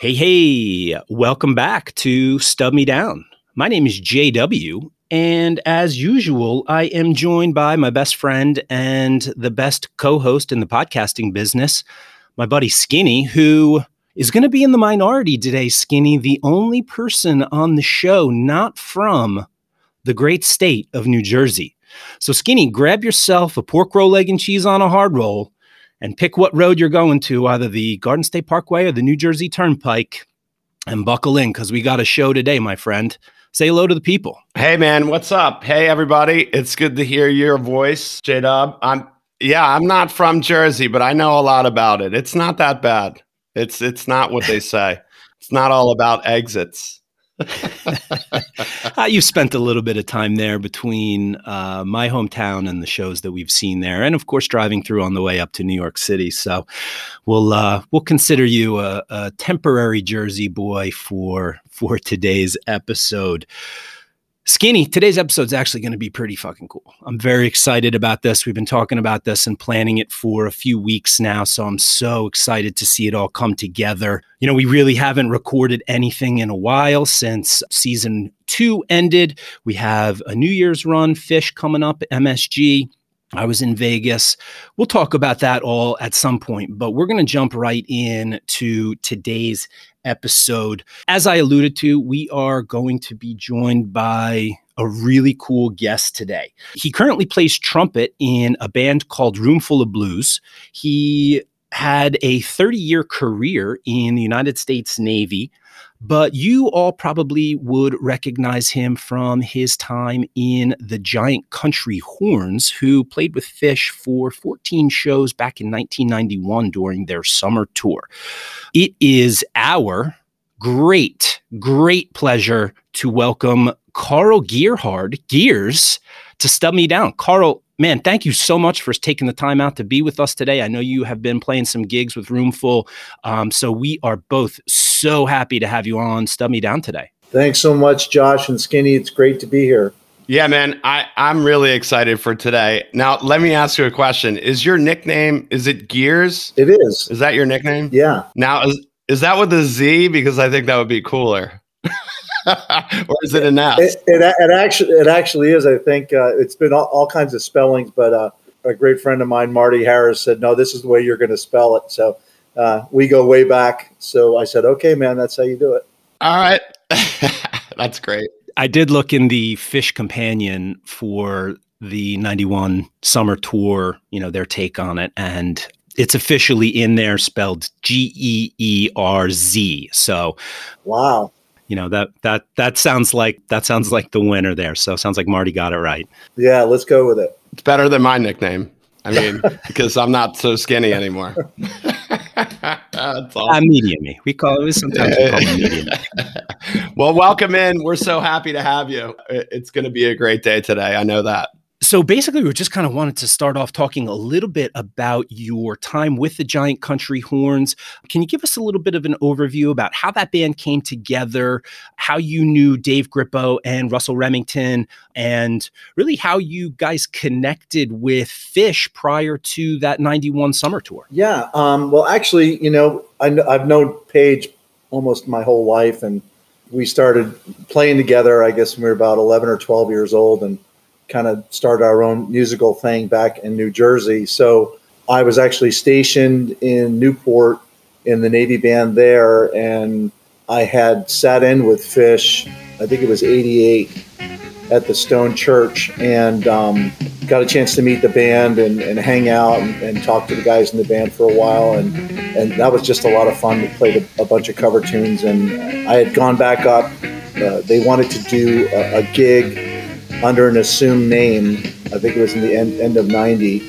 Hey, hey, welcome back to Stub Me Down. My name is JW, and as usual, I am joined by my best friend and the best co host in the podcasting business, my buddy Skinny, who is going to be in the minority today. Skinny, the only person on the show not from the great state of New Jersey. So, Skinny, grab yourself a pork roll, egg, and cheese on a hard roll and pick what road you're going to, either the Garden State Parkway or the New Jersey Turnpike, and buckle in because we got a show today, my friend. Say hello to the people. Hey man, what's up? Hey everybody, it's good to hear your voice, J Dub. I'm yeah, I'm not from Jersey, but I know a lot about it. It's not that bad. It's it's not what they say. It's not all about exits. uh, you've spent a little bit of time there between uh, my hometown and the shows that we've seen there, and of course driving through on the way up to New York City. So we'll uh, we'll consider you a, a temporary Jersey boy for for today's episode. Skinny, today's episode is actually going to be pretty fucking cool. I'm very excited about this. We've been talking about this and planning it for a few weeks now. So I'm so excited to see it all come together. You know, we really haven't recorded anything in a while since season two ended. We have a New Year's run, Phish coming up, MSG. I was in Vegas. We'll talk about that all at some point, but we're going to jump right in to today's episode. As I alluded to, we are going to be joined by a really cool guest today. He currently plays trumpet in a band called Roomful of Blues. He had a 30 year career in the United States Navy, but you all probably would recognize him from his time in the Giant Country Horns, who played with Phish for 14 shows back in 1991 during their summer tour. It is our great, great pleasure to welcome Carl Gerhard, Gears to Stub Me Down. Carl, man, thank you so much for taking the time out to be with us today. I know you have been playing some gigs with Roomful, um, so we are both so happy to have you on Stub Me Down today. Thanks so much, Josh and Skinny. It's great to be here. Yeah, man, I, I'm really excited for today. Now, let me ask you a question. Is your nickname, is it Gears? It is. Is that your nickname? Yeah. Now, is, is that with a Z? Because I think that would be cooler. or is it an S? It, it, it, actually it actually is. I think uh, it's been all, all, kinds of spellings, but uh, a great friend of mine, Marty Harris, said, "No, this is the way you're going to spell it." So uh, we go way back. So I said, "Okay, man, that's how you do it." All right, that's great. I did look in the Phish Companion for the 91 summer tour, you know, their take on it. And it's officially in there spelled G E E R Z. So, wow you know that that that sounds like that sounds like the winner there. So sounds like Marty got it right. Yeah, let's go with it. It's better than my nickname. I mean, because I'm not so skinny anymore. That's awesome. Uh, medium me. We call it sometimes we call it medium. well, welcome in. We're so happy to have you. It's going to be a great day today. I know that so basically, we just kind of wanted to start off talking a little bit about your time with the Giant Country Horns. Can you give us a little bit of an overview about how that band came together, how you knew Dave Grippo and Russell Remington, and really how you guys connected with Phish prior to that 91 summer tour? Yeah. Um, well, actually, you know, I, I've known Page almost my whole life, and we started playing together, I guess, when we were about 11 or 12 years old. And kind of started our own musical thing back in New Jersey. So I was actually stationed in Newport in the Navy band there, and I had sat in with Phish, I think it was '88 at the Stone Church, and um, got a chance to meet the band and, and hang out and, and, talk to the guys in the band for a while, and and that was just a lot of fun. We played a, a bunch of cover tunes, and I had gone back up. Uh, they wanted to do a, a gig under an assumed name. I think it was in the end, end of 90,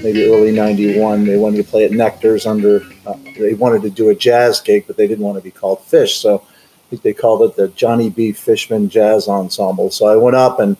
maybe early 91. They wanted to play at Nectar's under, uh, they wanted to do a jazz gig, but they didn't want to be called Phish. So I think they called it the Johnny B. Fishman Jazz Ensemble. So I went up and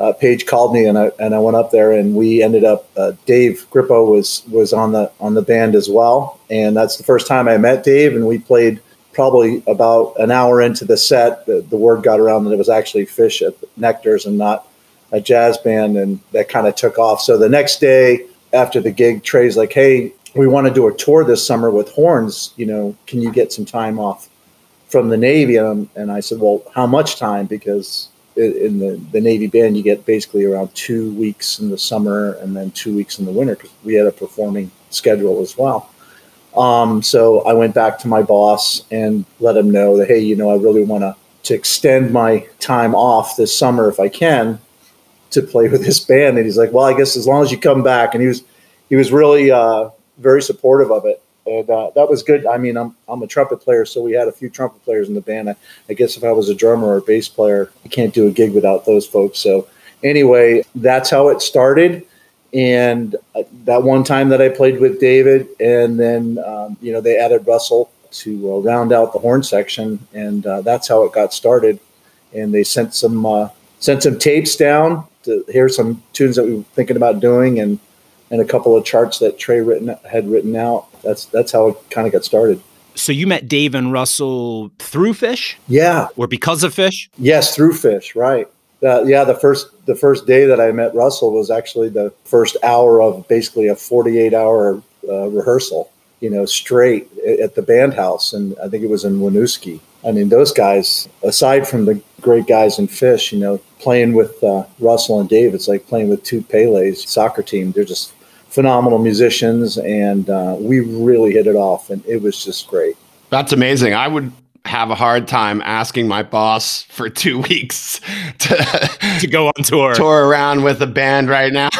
uh, Page called me and I, and I went up there and we ended up, uh, Dave Grippo was, was on the, on the band as well. And that's the first time I met Dave and we played probably about an hour into the set, the, the word got around that it was actually Phish at Nectar's and not a jazz band, and that kind of took off. So the next day after the gig, Trey's like, "Hey, we want to do a tour this summer with horns. You know, can you get some time off from the Navy?" And, and I said, "Well, how much time? Because in the, the Navy band, you get basically around two weeks in the summer and then two weeks in the winter because we had a performing schedule as well." Um, so I went back to my boss and let him know that, hey, you know, I really want to to extend my time off this summer if I can to play with this band. And he's like, well, I guess as long as you come back. And he was he was really uh, very supportive of it. And uh, that was good. I mean, I'm, I'm a trumpet player, so we had a few trumpet players in the band. I, I guess if I was a drummer or a bass player, I can't do a gig without those folks. So anyway, that's how it started and uh, that one time that I played with David, and then um, you know they added Russell to uh, round out the horn section, and uh, that's how it got started. And they sent some uh, sent some tapes down to hear some tunes that we were thinking about doing, and and a couple of charts that Trey written had written out. That's that's how it kind of got started. So you met Dave and Russell through Phish? Yeah. Or because of Phish? Yes, through Phish, right. Uh, yeah, the first the first day that I met Russell was actually the first hour of basically a 48 hour uh, rehearsal, you know, straight at the band house. And I think it was in Winooski. I mean, those guys, aside from the great guys in Phish, you know, playing with uh, Russell and Dave, it's like playing with two Pele's soccer team. They're just phenomenal musicians, and uh, we really hit it off, and it was just great. That's amazing. I would have a hard time asking my boss for two weeks to to go on tour tour around with a band right now.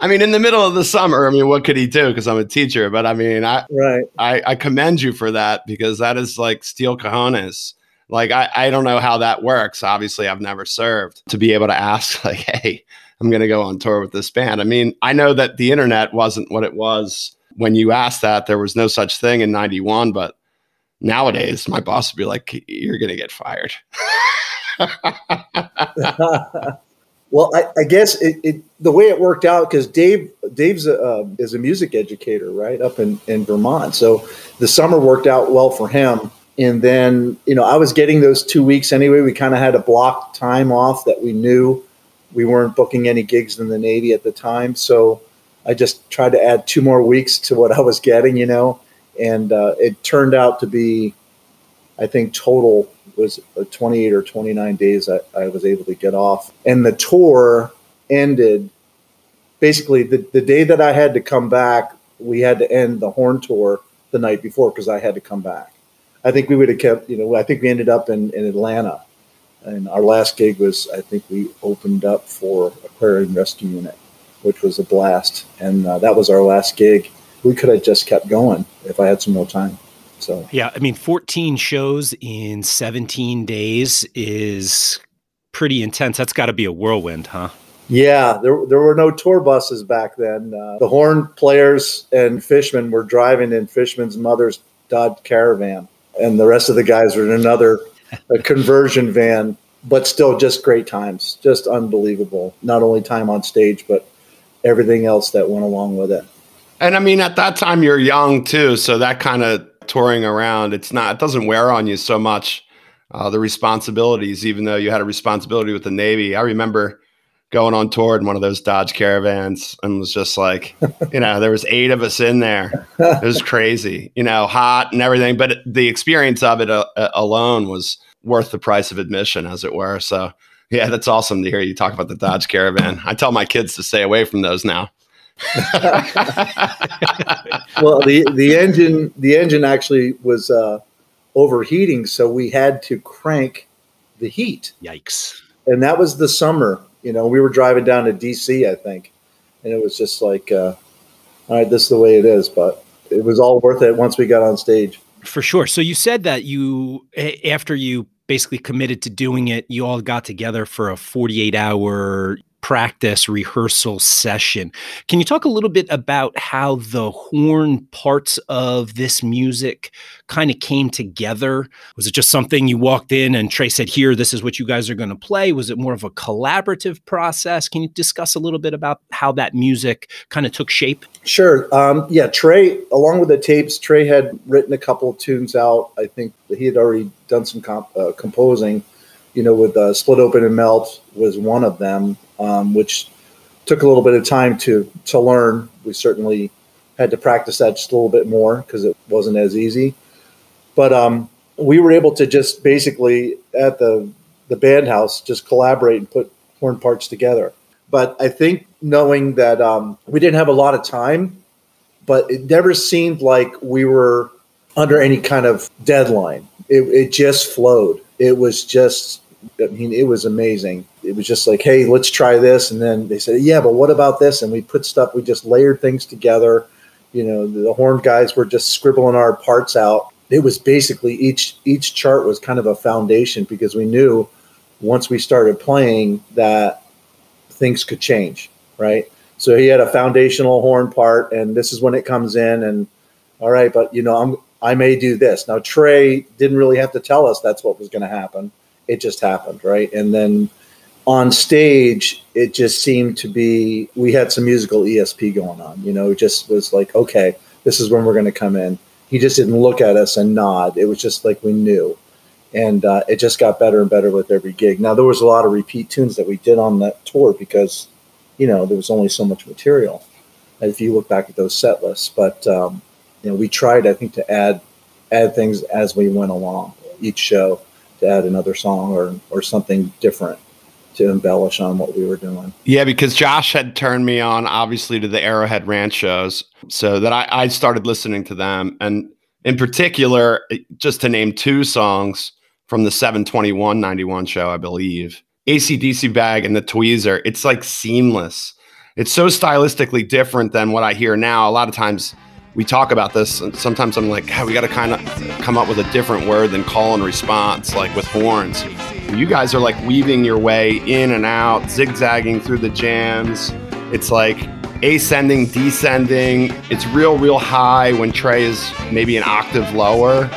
I mean, in the middle of the summer, I mean, what could he do? Because I'm a teacher, but I mean, I right, I, I commend you for that because that is like steel cojones. Like I, I don't know how that works. Obviously, I've never served to be able to ask like, hey, I'm going to go on tour with this band. I mean, I know that the internet wasn't what it was when you asked that. There was no such thing in '91, but Nowadays, my boss would be like, "You're going to get fired." well, I, I guess it, it, the way it worked out because Dave Dave's a, uh, is a music educator, right, up in in Vermont. So the summer worked out well for him. And then you know I was getting those two weeks anyway. We kind of had a block time off that we knew we weren't booking any gigs in the Navy at the time. So I just tried to add two more weeks to what I was getting, you know and uh, it turned out to be, I think total was 28 or 29 days I, I was able to get off, and the tour ended. Basically, the, the day that I had to come back, we had to end the horn tour the night before because I had to come back. I think we would have kept, you know, I think we ended up in, in Atlanta. And our last gig was, I think we opened up for Aquarium Rescue Unit, which was a blast. And uh, that was our last gig we could have just kept going if I had some more time. So yeah, I mean, 14 shows in 17 days is pretty intense. That's got to be a whirlwind, huh? Yeah, there, there were no tour buses back then. Uh, the horn players and Fishman were driving in Fishman's mother's Dodge Caravan, and the rest of the guys were in another a conversion van. But still, just great times, just unbelievable. Not only time on stage, but everything else that went along with it. And I mean, at that time, you're young too. So that kind of touring around, it's not, it doesn't wear on you so much. Uh, the responsibilities, even though you had a responsibility with the Navy. I remember going on tour in one of those Dodge Caravans and was just like, you know, there was eight of us in there. It was crazy, you know, hot and everything. But the experience of it uh, uh, alone was worth the price of admission, as it were. So, yeah, that's awesome to hear you talk about the Dodge Caravan. I tell my kids to stay away from those now. Well, the the engine the engine actually was uh, overheating, so we had to crank the heat. Yikes! And that was the summer. You know, we were driving down to DC, I think, and it was just like, uh, all right, this is the way it is. But it was all worth it once we got on stage. For sure. So you said that you after you basically committed to doing it, you all got together for a 48 hour practice rehearsal session. Can you talk a little bit about how the horn parts of this music kind of came together? Was it just something you walked in and Trey said, Here, this is what you guys are going to play? Was it more of a collaborative process? Can you discuss a little bit about how that music kind of took shape? Sure. Um, yeah, Trey, along with the tapes, Trey had written a couple of tunes out. I think he had already done some comp- uh, composing you know, with uh, Split Open and Melt was one of them, um, which took a little bit of time to to learn. We certainly had to practice that just a little bit more because it wasn't as easy. But um, we were able to just basically at the the band house just collaborate and put horn parts together. But I think knowing that um, we didn't have a lot of time, but it never seemed like we were under any kind of deadline. It, it just flowed. It was just I mean, it was amazing. It was just like, hey, let's try this. And then they said, yeah, but what about this? And we put stuff, we just layered things together. You know, the horn guys were just scribbling our parts out. It was basically each each chart was kind of a foundation because we knew once we started playing that things could change, right? So he had a foundational horn part, and this is when it comes in. And all right, but you know, I'm I may do this. Now Trey didn't really have to tell us that's what was going to happen it just happened, right? And then on stage, it just seemed to be we had some musical ESP going on. You know, it just was like, okay, this is when we're going to come in. He just didn't look at us and nod. It was just like we knew, and uh, it just got better and better with every gig. Now there was a lot of repeat tunes that we did on that tour because, you know, there was only so much material. If you look back at those set lists, but um, you know, we tried, I think, to add add things as we went along each show to add another song or or something different to embellish on what we were doing. Yeah, because Josh had turned me on obviously to the Arrowhead Ranch shows, so that I, I started listening to them, and in particular, just to name two songs from the 721 91 show, I believe. ACDC bag and the tweezer, it's like seamless. It's so stylistically different than what I hear now. A lot of times we talk about this and sometimes i'm like we got to kind of come up with a different word than call and response like with horns. You guys are like weaving your way in and out zigzagging through the jams. It's like ascending descending. It's real real high when trey is maybe an octave lower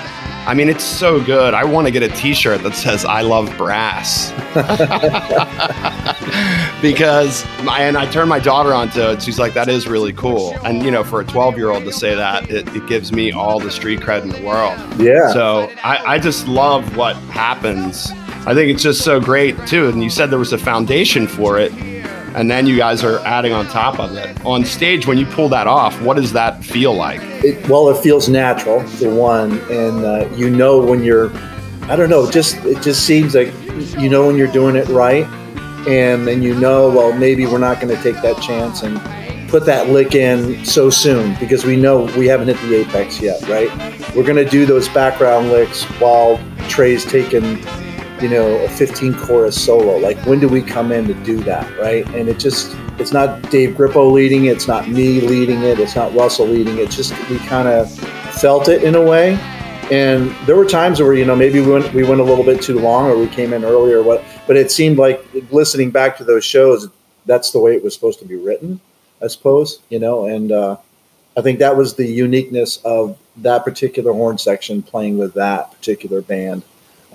I mean, it's so good. I want to get a T-shirt that says "I love brass," because my, and I turned my daughter onto it. She's like, "That is really cool." And you know, for a twelve-year-old to say that, it, it, gives me all the street cred in the world. Yeah. So I, I just love what happens. I think it's just so great too. And you said there was a foundation for it and then you guys are adding on top of it. On stage when you pull that off what does that feel like? It, well it feels natural for one. And uh, you know when you're i don't know just it just seems like you know when you're doing it right. And then you know well maybe we're not going to take that chance and put that lick in so soon because we know we haven't hit the apex yet right? We're going to do those background licks while trey's taking you know, a 15 chorus solo. Like, when do we come in to do that, right? And it just, it's not Dave Grippo leading it, it's not me leading it, it's not Russell leading it. Just, we kind of felt it in a way. And there were times where, you know, maybe we went, we went a little bit too long or we came in earlier, what, but it seemed like listening back to those shows, that's the way it was supposed to be written, I suppose, you know, and, uh, I think that was the uniqueness of that particular horn section playing with that particular band.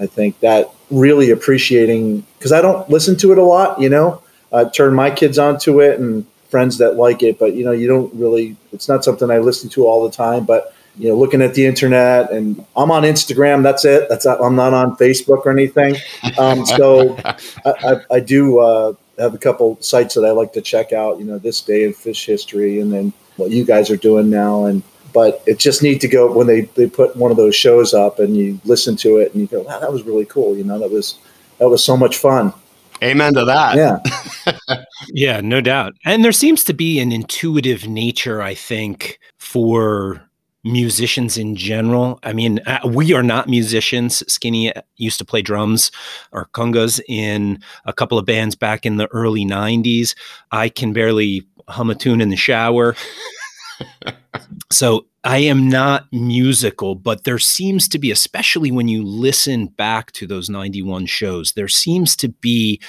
I think that really appreciating because I don't listen to it a lot, you know. I turn my kids onto it and friends that like it, but you know, you don't really. It's not something I listen to all the time, but you know, looking at the internet and I'm on Instagram. That's it. That's I'm not on Facebook or anything. Um, so I, I, I, do uh, have a couple sites that I like to check out. You know, this day in Phish history, and then what you guys are doing now, and but it just needs to go when they, they put one of those shows up and you listen to it and you go, wow, that was really cool. You know, that was, that was so much fun. Amen to that. Yeah. yeah, no doubt. And there seems to be an intuitive nature, I think, for musicians in general. I mean, uh, we are not musicians. Skinny used to play drums or congas in a couple of bands back in the early 90s. I can barely hum a tune in the shower so I am not musical, but there seems to be, especially when you listen back to those 91 shows, there seems to be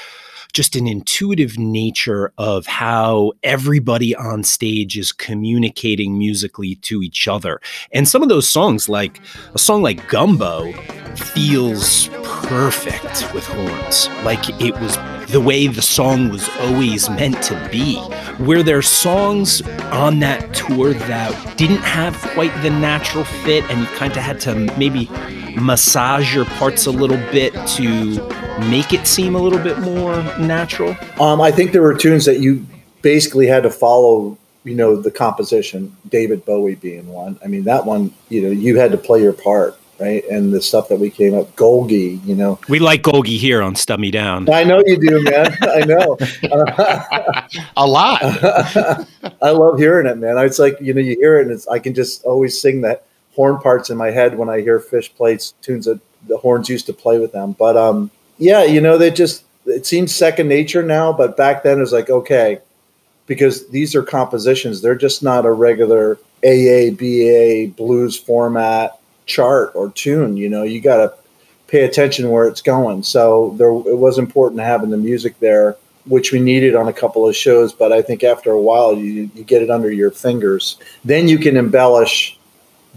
just an intuitive nature of how everybody on stage is communicating musically to each other. And some of those songs, like a song like Gumbo, feels perfect with horns. Like it was the way the song was always meant to be. Were there songs on that tour that didn't have quite the natural fit and you kind of had to maybe massage your parts a little bit to make it seem a little bit more natural? Um, I think there were tunes that you basically had to follow you know the composition david bowie being one i mean that one you know you had to play your part right? And the stuff that we came up, Golgi, you know. We like Golgi here on Stub Me Down. I know you do, man. I know. a lot. I love hearing it, man. It's like, you know, you hear it and it's, I can just always sing that horn parts in my head when I hear Phish plates, tunes that the horns used to play with them. But um, yeah, you know, they just, it seems second nature now, but back then it was like, okay, because these are compositions. They're just not a regular AA, BA blues format chart or tune. You know, you got to pay attention where it's going. So there, it was important having the music there, which we needed on a couple of shows. But I think after a while, you you get it under your fingers. Then you can embellish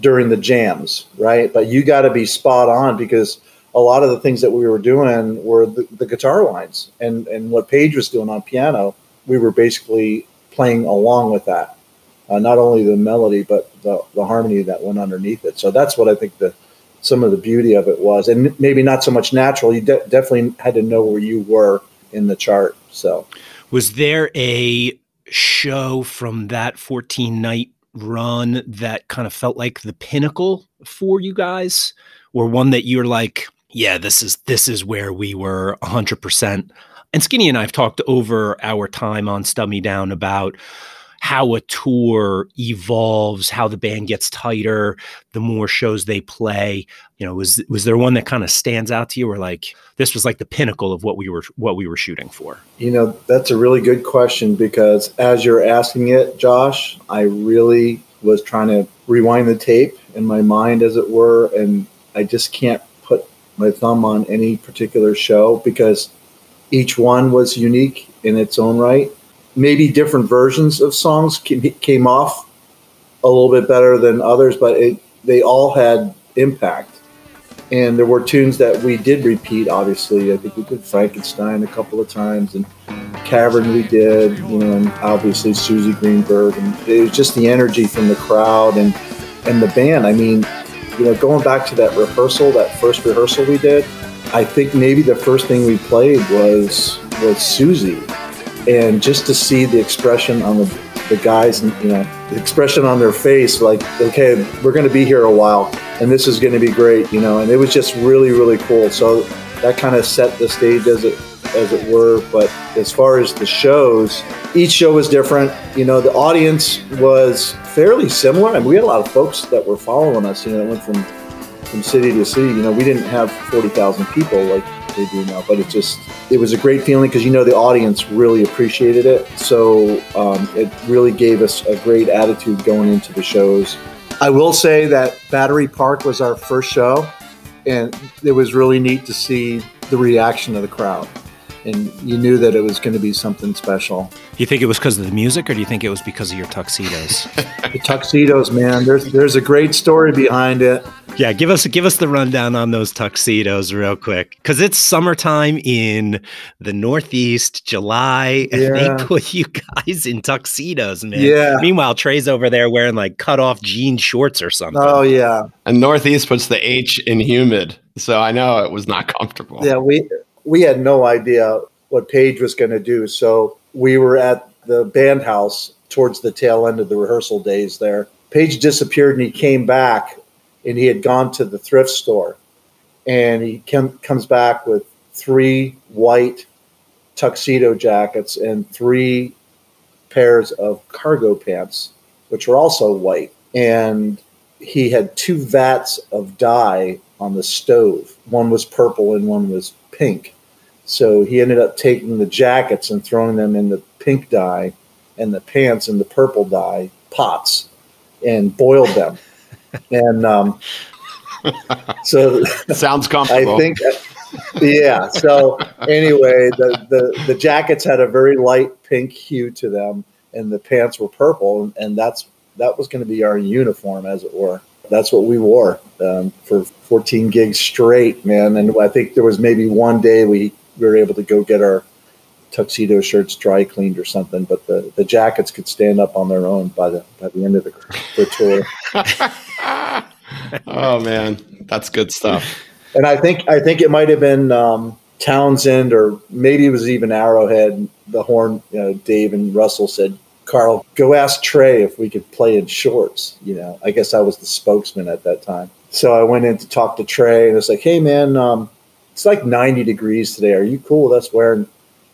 during the jams, right? But you got to be spot on because a lot of the things that we were doing were the, the guitar lines and and what Page was doing on piano. We were basically playing along with that uh, not only the melody but the, the harmony that went underneath it. So that's what I think the some of the beauty of it was, and maybe not so much natural. You de- definitely had to know where you were in the chart. So, was there a show from that 14 night run that kind of felt like the pinnacle for you guys, or one that you're like, yeah, this is this is where we were 100 percent. And Skinny and I have talked over our time on Stub Me Down about how a tour evolves, how the band gets tighter, the more shows they play. You know, was was there one that kind of stands out to you, or like this was like the pinnacle of what we were what we were shooting for? You know, that's a really good question because as you're asking it, Josh, I really was trying to rewind the tape in my mind, as it were, and I just can't put my thumb on any particular show because each one was unique in its own right maybe different versions of songs came off a little bit better than others, but it, they all had impact. And there were tunes that we did repeat. Obviously, I think we did Frankenstein a couple of times, and Cavern we did, you know, and obviously Suzy Greenberg, and it was just the energy from the crowd and and the band. I mean, you know, going back to that rehearsal, that first rehearsal we did, I think maybe the first thing we played was was Suzy, and just to see the expression on the, the guys, you know, the expression on their face, like, okay, we're going to be here a while, and this is going to be great, you know, and it was just really, really cool. So that kind of set the stage as it as it were. But as far as the shows, each show was different. You know, the audience was fairly similar. I mean, we had a lot of folks that were following us. You know, that went from from city to city. You know, we didn't have forty thousand people like they do now. But it just it was a great feeling because you know the audience really appreciated it. So um, it really gave us a great attitude going into the shows. I will say that Battery Park was our first show, and it was really neat to see the reaction of the crowd and you knew that it was going to be something special. Do you think it was because of the music, or do you think it was because of your tuxedos? the tuxedos, man. There's there's a great story behind it. Yeah, give us give us the rundown on those tuxedos real quick, because it's summertime in the Northeast, July, and yeah. they put you guys in tuxedos, man. Yeah. Meanwhile, Trey's over there wearing like cut off jean shorts or something. Oh yeah. And Northeast puts the H in humid, so I know it was not comfortable. Yeah, we we had no idea what Page was going to do. So we were at the band house towards the tail end of the rehearsal days there. Page disappeared and he came back and he had gone to the thrift store and he comes back with three white tuxedo jackets and three pairs of cargo pants, which were also white. And he had two vats of dye on the stove. One was purple and one was pink. So he ended up taking the jackets and throwing them in the pink dye and the pants in the purple dye pots and boiled them. and um, so sounds comfortable. I think, yeah. So anyway, the, the the jackets had a very light pink hue to them, and the pants were purple, and that's that was going to be our uniform, as it were. That's what we wore um, for 14 gigs straight, man. And I think there was maybe one day we, we were able to go get our tuxedo shirts dry cleaned or something, but the, the jackets could stand up on their own by the by the end of the, the tour. oh man, that's good stuff. And I think I think it might have been um, Townshend or maybe it was even Arrowhead. The horn, you know, Dave and Russell said, "Carl, go ask Trey if we could play in shorts." You know, I guess I was the spokesman at that time. So I went in to talk to Trey, and it's like, "Hey, man, um, it's like 90 degrees today. Are you cool with us wearing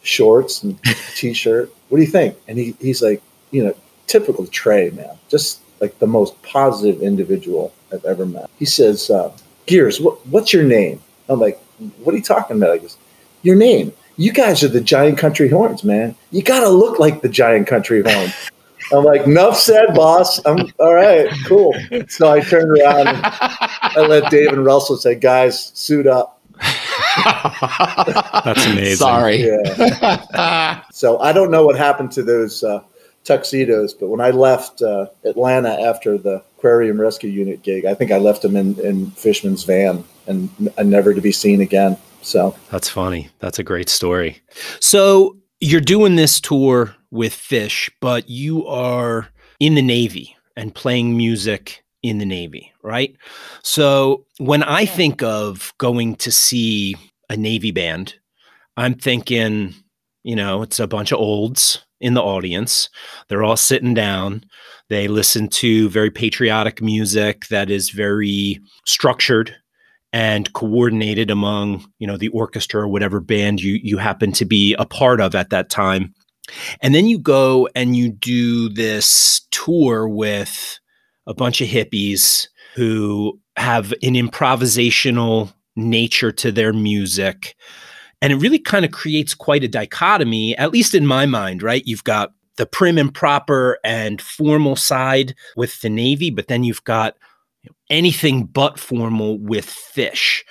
shorts and t-shirt? What do you think?" And he, he's like, "You know, typical Trey, man. Just like the most positive individual I've ever met." He says, uh, "Gears, what, what's your name?" I'm like, "What are you talking about?" He goes, "Your name. You guys are the Giant Country Horns, man. You got to look like the Giant Country Horns." I'm like, enough said, boss. I'm all right, cool. So I turned around and I let Dave and Russell say, guys, suit up. That's amazing. Sorry. Yeah. so I don't know what happened to those uh, tuxedos, but when I left uh, Atlanta after the Aquarium Rescue Unit gig, I think I left them in, in Fishman's van and, and never to be seen again. So that's funny. That's a great story. So you're doing this tour with Phish, but you are in the Navy and playing music in the Navy, right? So when I think of going to see a Navy band, I'm thinking, you know, it's a bunch of olds in the audience. They're all sitting down. They listen to very patriotic music that is very structured and coordinated among, you know, the orchestra or whatever band you you happen to be a part of at that time. And then you go and you do this tour with a bunch of hippies who have an improvisational nature to their music. And it really kind of creates quite a dichotomy, at least in my mind, right? You've got the prim and proper and formal side with the Navy, but then you've got anything but formal with Phish.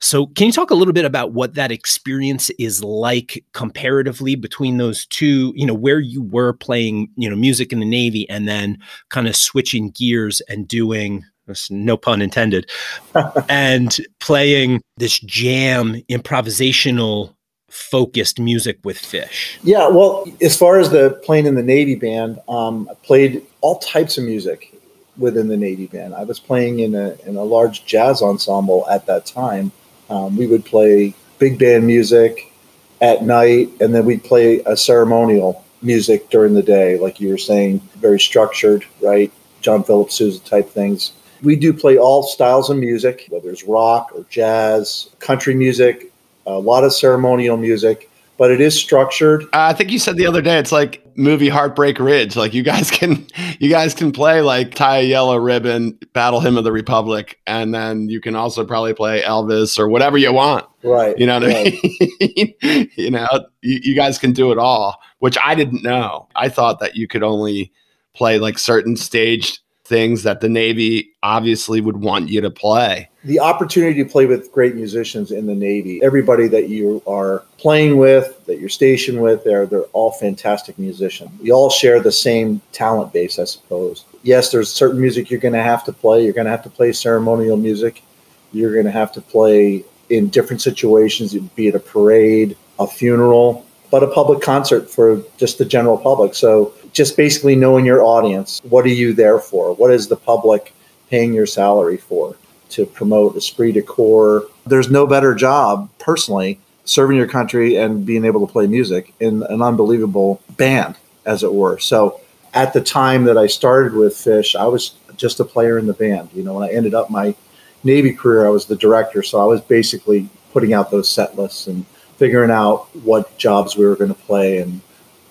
So, can you talk a little bit about what that experience is like comparatively between those two, you know, where you were playing, you know, music in the Navy and then kind of switching gears and doing no pun intended and playing this jam improvisational focused music with Phish yeah well as far as the playing in the navy band um, i played all types of music within the Navy band. I was playing in a in a large jazz ensemble at that time. Um, we would play big band music at night, and then we'd play a ceremonial music during the day, like you were saying, very structured, right? John Philip Sousa type things. We do play all styles of music, whether it's rock or jazz, country music, a lot of ceremonial music but it is structured. Uh, I think you said the other day it's like movie Heartbreak Ridge. Like you guys can you guys can play like tie a yellow ribbon, battle hymn of the Republic, and then you can also probably play Elvis or whatever you want. Right. You know what right. I mean? you know, you, you guys can do it all, which I didn't know. I thought that you could only play like certain staged things that the Navy obviously would want you to play. The opportunity to play with great musicians in the Navy, everybody that you are playing with, that you're stationed with, they're, they're all fantastic musicians. We all share the same talent base, I suppose. Yes, there's certain music you're going to have to play. You're going to have to play ceremonial music. You're going to have to play in different situations, be it a parade, a funeral, but a public concert for just the general public. So just basically knowing your audience. What are you there for? What is the public paying your salary for? To promote esprit de corps. There's no better job, personally, serving your country and being able to play music in an unbelievable band, as it were. So at the time that I started with Phish, I was just a player in the band. You know, when I ended up my Navy career, I was the director. So I was basically putting out those set lists and figuring out what jobs we were going to play and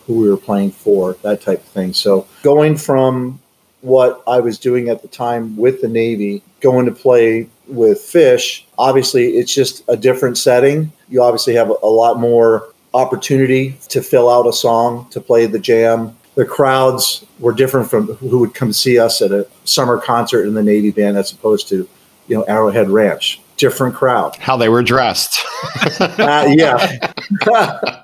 who we were playing for, that type of thing. So going from what I was doing at the time with the Navy, going to play with Phish. obviously it's just a different setting. You obviously have a lot more opportunity to fill out a song, to play the jam. The crowds were different from who would come see us at a summer concert in the Navy band as opposed to, you know, Arrowhead Ranch. different crowd. How they were dressed. uh, yeah.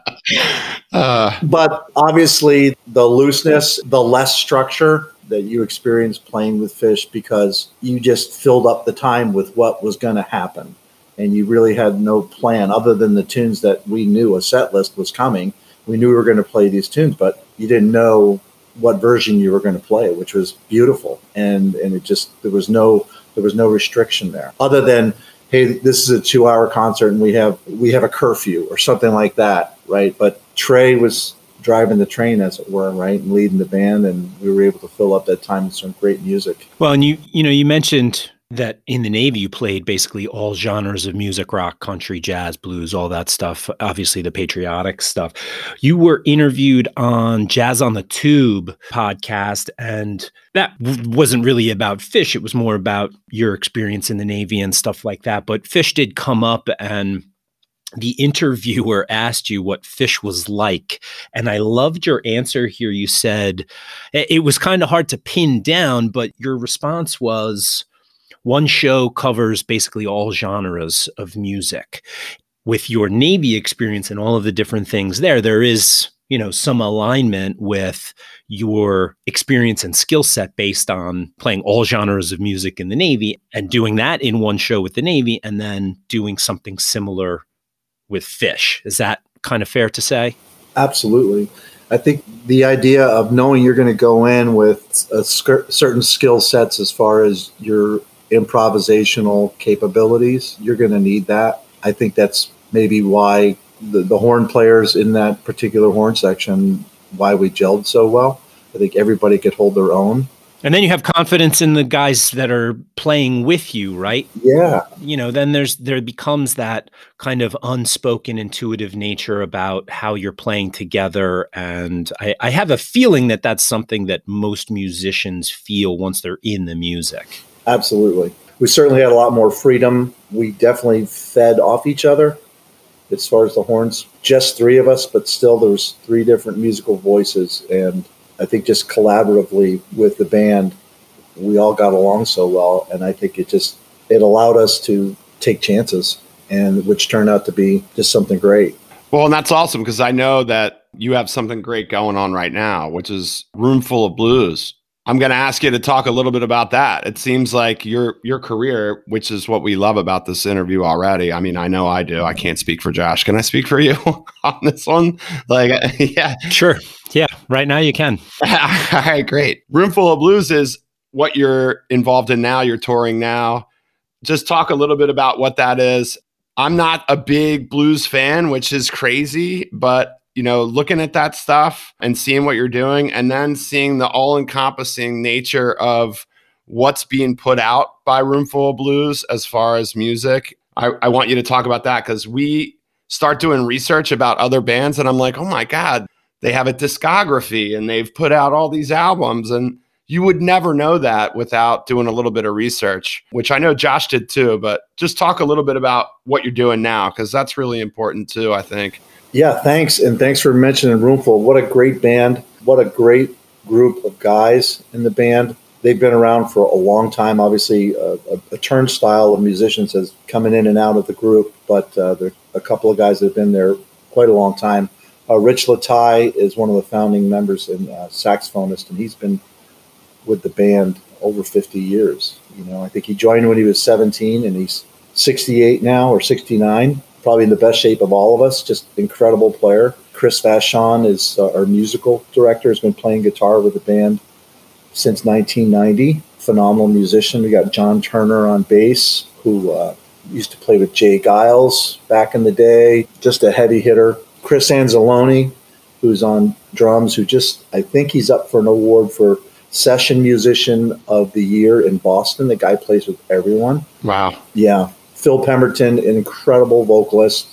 uh. But obviously, the looseness, the less structure that you experienced playing with Phish because you just filled up the time with what was going to happen. And you really had no plan other than the tunes that we knew a set list was coming. We knew we were going to play these tunes, but you didn't know what version you were going to play, which was beautiful. And and it just there was no there was no restriction there other than hey, this is a two hour concert and we have we have a curfew or something like that, right? But Trey was driving the train, as it were, right, and leading the band, and we were able to fill up that time with some great music. Well, and you you know you mentioned that in the Navy you played basically all genres of music, rock, country, jazz, blues, all that stuff. Obviously, the patriotic stuff. You were interviewed on Jazz on the Tube podcast, and that wasn't really about Phish. It was more about your experience in the Navy and stuff like that. But Phish did come up and the interviewer asked you what Phish was like. And I loved your answer here. You said it was kind of hard to pin down, but your response was one show covers basically all genres of music. With your Navy experience and all of the different things there, there is you know some alignment with your experience and skill set based on playing all genres of music in the navy and doing that in one show with the navy and then doing something similar with Phish. Is that kind of fair to say? Absolutely. I think the idea of knowing you're going to go in with a certain skill sets as far as your improvisational capabilities, you're going to need that. I think that's maybe why the, the horn players in that particular horn section, why we gelled so well. I think everybody could hold their own. And then you have confidence in the guys that are playing with you, right? Yeah. You know, then there's there becomes that kind of unspoken intuitive nature about how you're playing together. And I, I have a feeling that that's something that most musicians feel once they're in the music. Absolutely. We certainly had a lot more freedom. We definitely fed off each other as far as the horns. Just three of us, but still there was three different musical voices and I think just collaboratively with the band, we all got along so well, and I think it just it allowed us to take chances, and which turned out to be just something great. Well, and that's awesome because I know that you have something great going on right now, which is Roomful of Blues. I'm going to ask you to talk a little bit about that. It seems like your your career, which is what we love about this interview already. I mean, I know I do. I can't speak for Josh. Can I speak for you on this one? Like, yeah, sure. Right now you can. All right, great. Roomful of Blues is what you're involved in now. You're touring now. Just talk a little bit about what that is. I'm not a big blues fan, which is crazy, but you know, looking at that stuff and seeing what you're doing, and then seeing the all encompassing nature of what's being put out by Roomful of Blues as far as music. I, I want you to talk about that because we start doing research about other bands, and I'm like, oh my God, they have a discography and they've put out all these albums. And you would never know that without doing a little bit of research, which I know Josh did too. But just talk a little bit about what you're doing now because that's really important too, I think. Yeah, thanks. And thanks for mentioning Roomful. What a great band. What a great group of guys in the band. They've been around for a long time. Obviously, a, a, a turnstile of musicians has coming in and out of the group, but uh, there are a couple of guys that have been there quite a long time. Uh, Rich Lataille is one of the founding members and uh, saxophonist, and he's been with the band over 50 years. You know, I think he joined when he was 17, and he's 68 now or 69 probably in the best shape of all of us. Just incredible player. Chris Vachon is uh, our musical director. Has been playing guitar with the band since 1990. Phenomenal musician. We got John Turner on bass, who uh, used to play with J. Geils back in the day. Just a heavy hitter. Chris Anzalone, who's on drums, who just I think he's up for an award for session musician of the year in Boston. The guy plays with everyone. Wow. Yeah, Phil Pemberton, an incredible vocalist,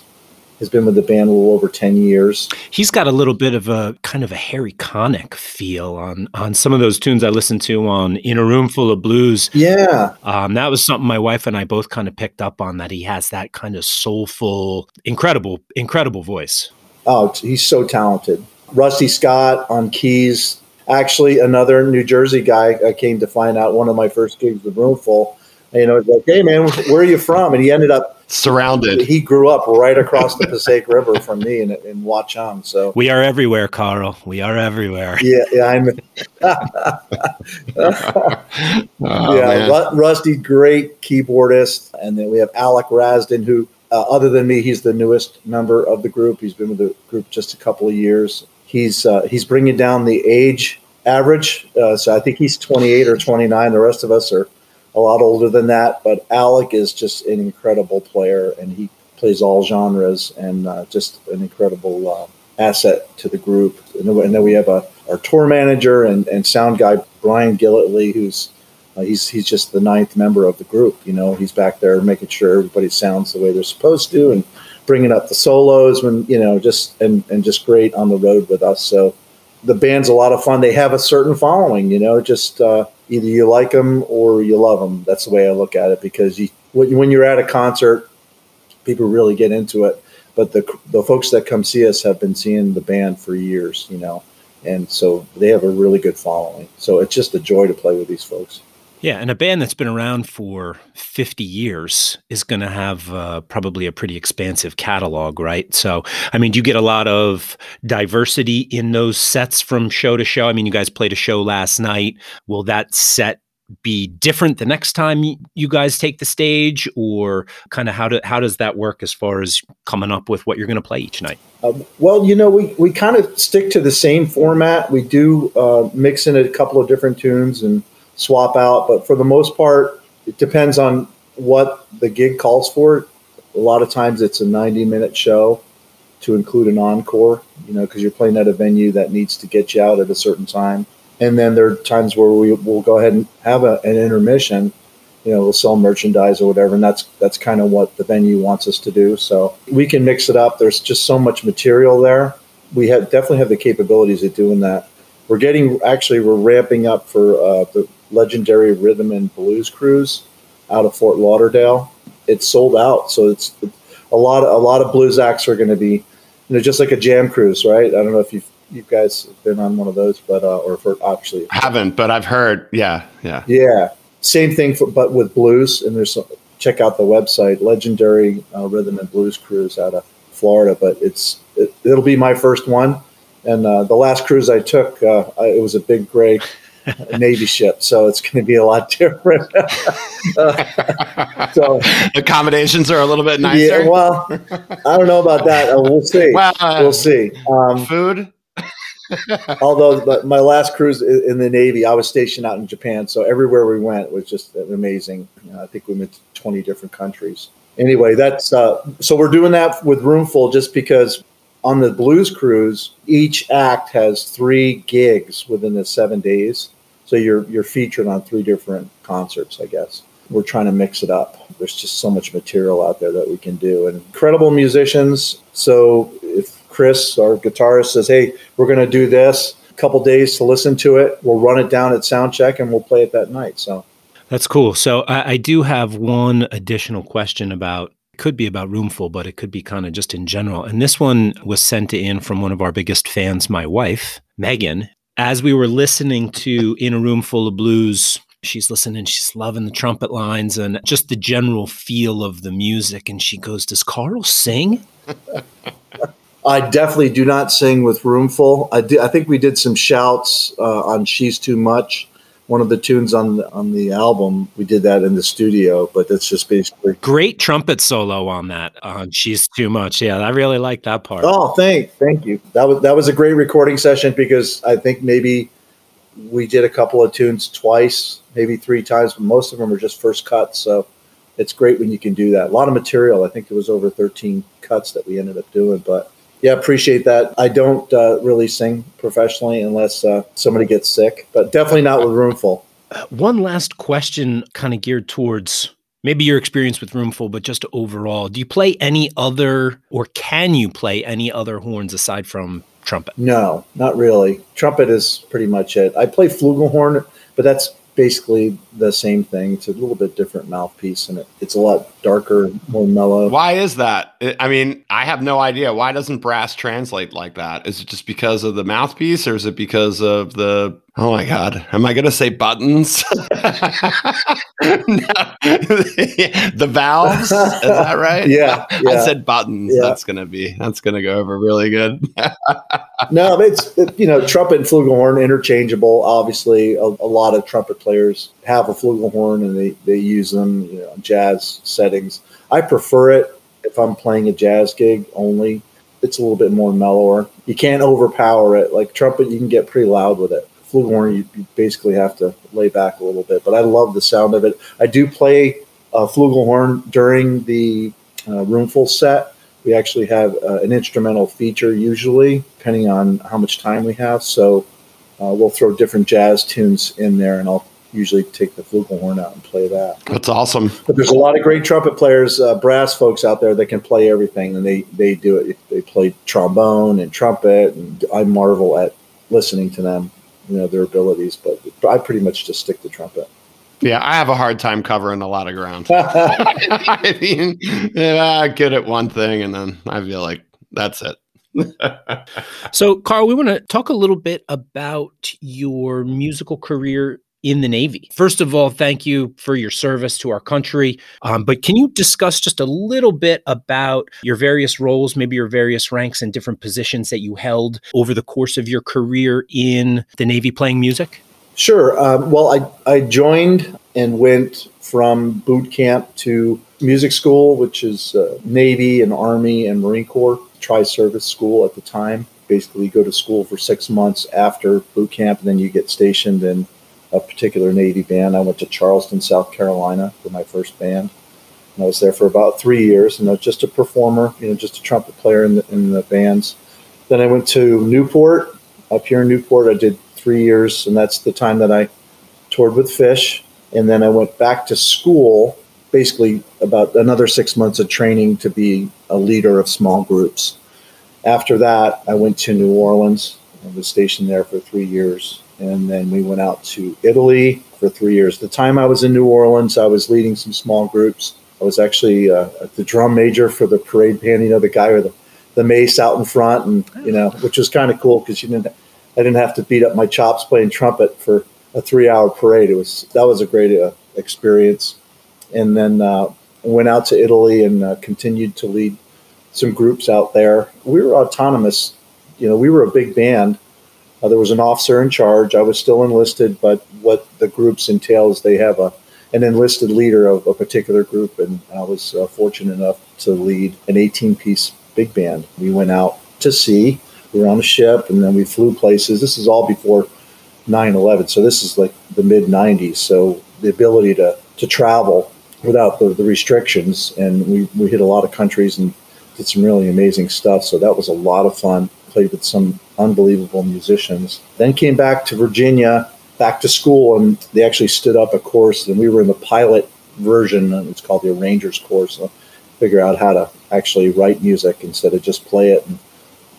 has been with the band a little over 10 years. He's got a little bit of a kind of a Harry Connick feel on on some of those tunes I listened to on In a Room Full of Blues. Yeah. Um, that was something my wife and I both kind of picked up on that he has that kind of soulful, incredible, incredible voice. Oh, he's so talented. Rusty Scott on keys. Actually, another New Jersey guy I came to find out one of my first gigs with Roomful you know, like, hey man, where are you from? And he ended up surrounded. He grew up right across the Passaic River from me in, in Watchung. So we are everywhere, Carl. We are everywhere. Yeah, yeah, I'm. oh, yeah, Rusty, great keyboardist, and then we have Alek Razdan, who, uh, other than me, he's the newest member of the group. He's been with the group just a couple of years. He's uh, he's bringing down the age average. Uh, so I think he's 28 or 29. The rest of us are a lot older than that. But Alec is just an incredible player, and he plays all genres and uh, just an incredible uh, asset to the group. And then, we have a, our tour manager and, and sound guy Brian Gillitley, who's uh, he's he's just the ninth member of the group. You know, he's back there making sure everybody sounds the way they're supposed to, and bringing up the solos when you know just and and just great on the road with us. So the band's a lot of fun. They have a certain following. You know, just uh, either you like them or you love them. That's the way I look at it because you when you're at a concert, people really get into it. But the the folks that come see us have been seeing the band for years, you know, and so they have a really good following. So it's just a joy to play with these folks. Yeah, and a band that's been around for 50 years is going to have uh, probably a pretty expansive catalog, right? So, I mean, do you get a lot of diversity in those sets from show to show? I mean, you guys played a show last night. Will that set be different the next time you guys take the stage or kind of how do, how does that work as far as coming up with what you're going to play each night uh, well you know we, we kind of stick to the same format we do uh, mix in a couple of different tunes and swap out. But for the most part, it depends on what the gig calls for. A lot of times it's a 90 minute show to include an encore, you know, because you're playing at a venue that needs to get you out at a certain time. And then there are times where we will go ahead and have a, an intermission. You know, we'll sell merchandise or whatever, and that's that's kind of what the venue wants us to do. So we can mix it up. There's just so much material there. We have definitely have the capabilities of doing that. We're getting actually we're ramping up for uh, the legendary rhythm and blues cruise out of Fort Lauderdale. It's sold out, so it's a lot. Of, a lot of blues acts are going to be, you know, just like a jam cruise, right? I don't know if you've you guys have been on one of those, but uh, or for actually I haven't, but I've heard. Yeah, yeah, yeah. Same thing, for, but with blues. And there's check out the website, legendary uh, rhythm and blues cruise out of Florida. But it's it, will be my first one, and uh, the last cruise I took, uh, I, it was a big gray Navy ship, so it's going to be a lot different. uh, so accommodations are a little bit nicer. Yeah, well, I don't know about that. Uh, we'll see. Well, uh, we'll see. Um, food. although my last cruise in the Navy, I was stationed out in Japan, so everywhere we went was just amazing. You know, I think we went to 20 different countries. Anyway, that's uh, so we're doing that with Roomful just because on the blues cruise, each act has three gigs within the seven days. So you're you're featured on three different concerts, I guess. We're trying to mix it up. There's just so much material out there that we can do, and incredible musicians. So if Chris, our guitarist, says, "Hey, we're going to do this," a couple days to listen to it, we'll run it down at sound check, and we'll play it that night. So that's cool. So I, I do have one additional question about could be about Roomful, but it could be kind of just in general. And this one was sent in from one of our biggest fans, my wife, Megan, as we were listening to In a Room Full of Blues, she's listening, she's loving the trumpet lines and just the general feel of the music. And she goes, Does Carl sing? I definitely do not sing with Roomful. I, do, I think we did some shouts uh, on She's Too Much one of the tunes on the, on the album. We did that in the studio, but that's just basically great trumpet solo on that. Uh, She's too much. Yeah, I really like that part. Oh, thank thank you. That was that was a great recording session because I think maybe we did a couple of tunes twice, maybe three times, but most of them are just first cuts. So it's great when you can do that. A lot of material. I think it was over 13 cuts that we ended up doing, but yeah, appreciate that. I don't uh, really sing professionally unless uh, somebody gets sick, but definitely not with Roomful. Uh, one last question, kind of geared towards maybe your experience with Roomful, but just overall. Do you play any other, or can you play any other horns aside from trumpet? No, not really. Trumpet is pretty much it. I play flugelhorn, but that's basically the same thing. It's a little bit different mouthpiece, and it, it's a lot darker, more mellow. Why is that? I mean, I have no idea. Why doesn't brass translate like that? Is it just because of the mouthpiece, or is it because of the? Oh my God, am I going to say buttons? the valves. Is that right? Yeah, yeah. I said buttons. Yeah. That's gonna be. That's gonna go over really good. no, it's it, you know trumpet and flugelhorn interchangeable. Obviously, a, a, lot of trumpet players have a flugelhorn and they they use them you know, jazz settings. I prefer it if I'm playing a jazz gig only. It's a little bit more mellower. You can't overpower it. Like trumpet, you can get pretty loud with it. Flugelhorn, you, you basically have to lay back a little bit. But I love the sound of it. I do play a flugelhorn during the uh, roomful set. We actually have uh, an instrumental feature usually, depending on how much time we have. So uh, we'll throw different jazz tunes in there, and I'll usually take the flugelhorn out and play that. That's awesome. But there's a lot of great trumpet players, uh, brass folks out there that can play everything, and they they do it. They play trombone and trumpet, and I marvel at listening to them, you know, their abilities. But I pretty much just stick to trumpet. Yeah, I have a hard time covering a lot of ground. I mean, yeah, good at one thing, and then I feel like that's it. so, Carl, we want to talk a little bit about your musical career in the Navy. First of all, thank you for your service to our country. Um, but can you discuss just a little bit about your various roles, maybe your various ranks and different positions that you held over the course of your career in the Navy playing music? Sure. Um, well, I, I joined and went from boot camp to music school, which is uh, Navy and Army and Marine Corps tri service school at the time. Basically, you go to school for six months after boot camp, and then you get stationed in a particular Navy band. I went to Charleston, South Carolina for my first band. And I was there for about three years, and I was just a performer, you know, just a trumpet player in the, in the bands. Then I went to Newport. Up here in Newport, I did three years, and that's the time that I toured with Phish. And then I went back to school, basically about another six months of training to be a leader of small groups. After that, I went to New Orleans. I was stationed there for three years and then we went out to Italy for three years. The time I was in New Orleans, I was leading some small groups. I was actually uh, the drum major for the parade band. You know, the guy with the, the mace out in front, and you know, which was kind of cool because you didn't. I didn't have to beat up my chops playing trumpet for a three-hour parade. It was that was a great uh, experience, and then uh, went out to Italy and uh, continued to lead some groups out there. We were autonomous. You know, we were a big band, uh, there was an officer in charge. I was still enlisted, but what the groups entail is they have a an enlisted leader of a particular group, and I was uh, fortunate enough to lead an 18 piece big band. We went out to sea. We were on a ship, and then we flew places. This is all before 9/11, so this is like the mid 90s. So the ability to to travel without the, the restrictions, and we we hit a lot of countries and did some really amazing stuff. So that was a lot of fun. Played with some unbelievable musicians. Then came back to Virginia, back to school, and they actually stood up a course, and we were in the pilot version. It's called the Arrangers course. So figure out how to actually write music instead of just play it and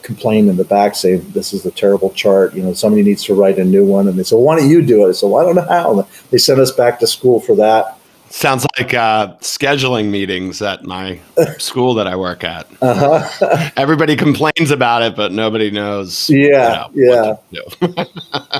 complain in the back saying this is a terrible chart you know somebody needs to write a new one and they said well, why don't you do it so well, i don't know how they sent us back to school for that Sounds like uh, scheduling meetings at my school that I work at. Uh-huh. Everybody complains about it, but nobody knows. Yeah, you know, yeah.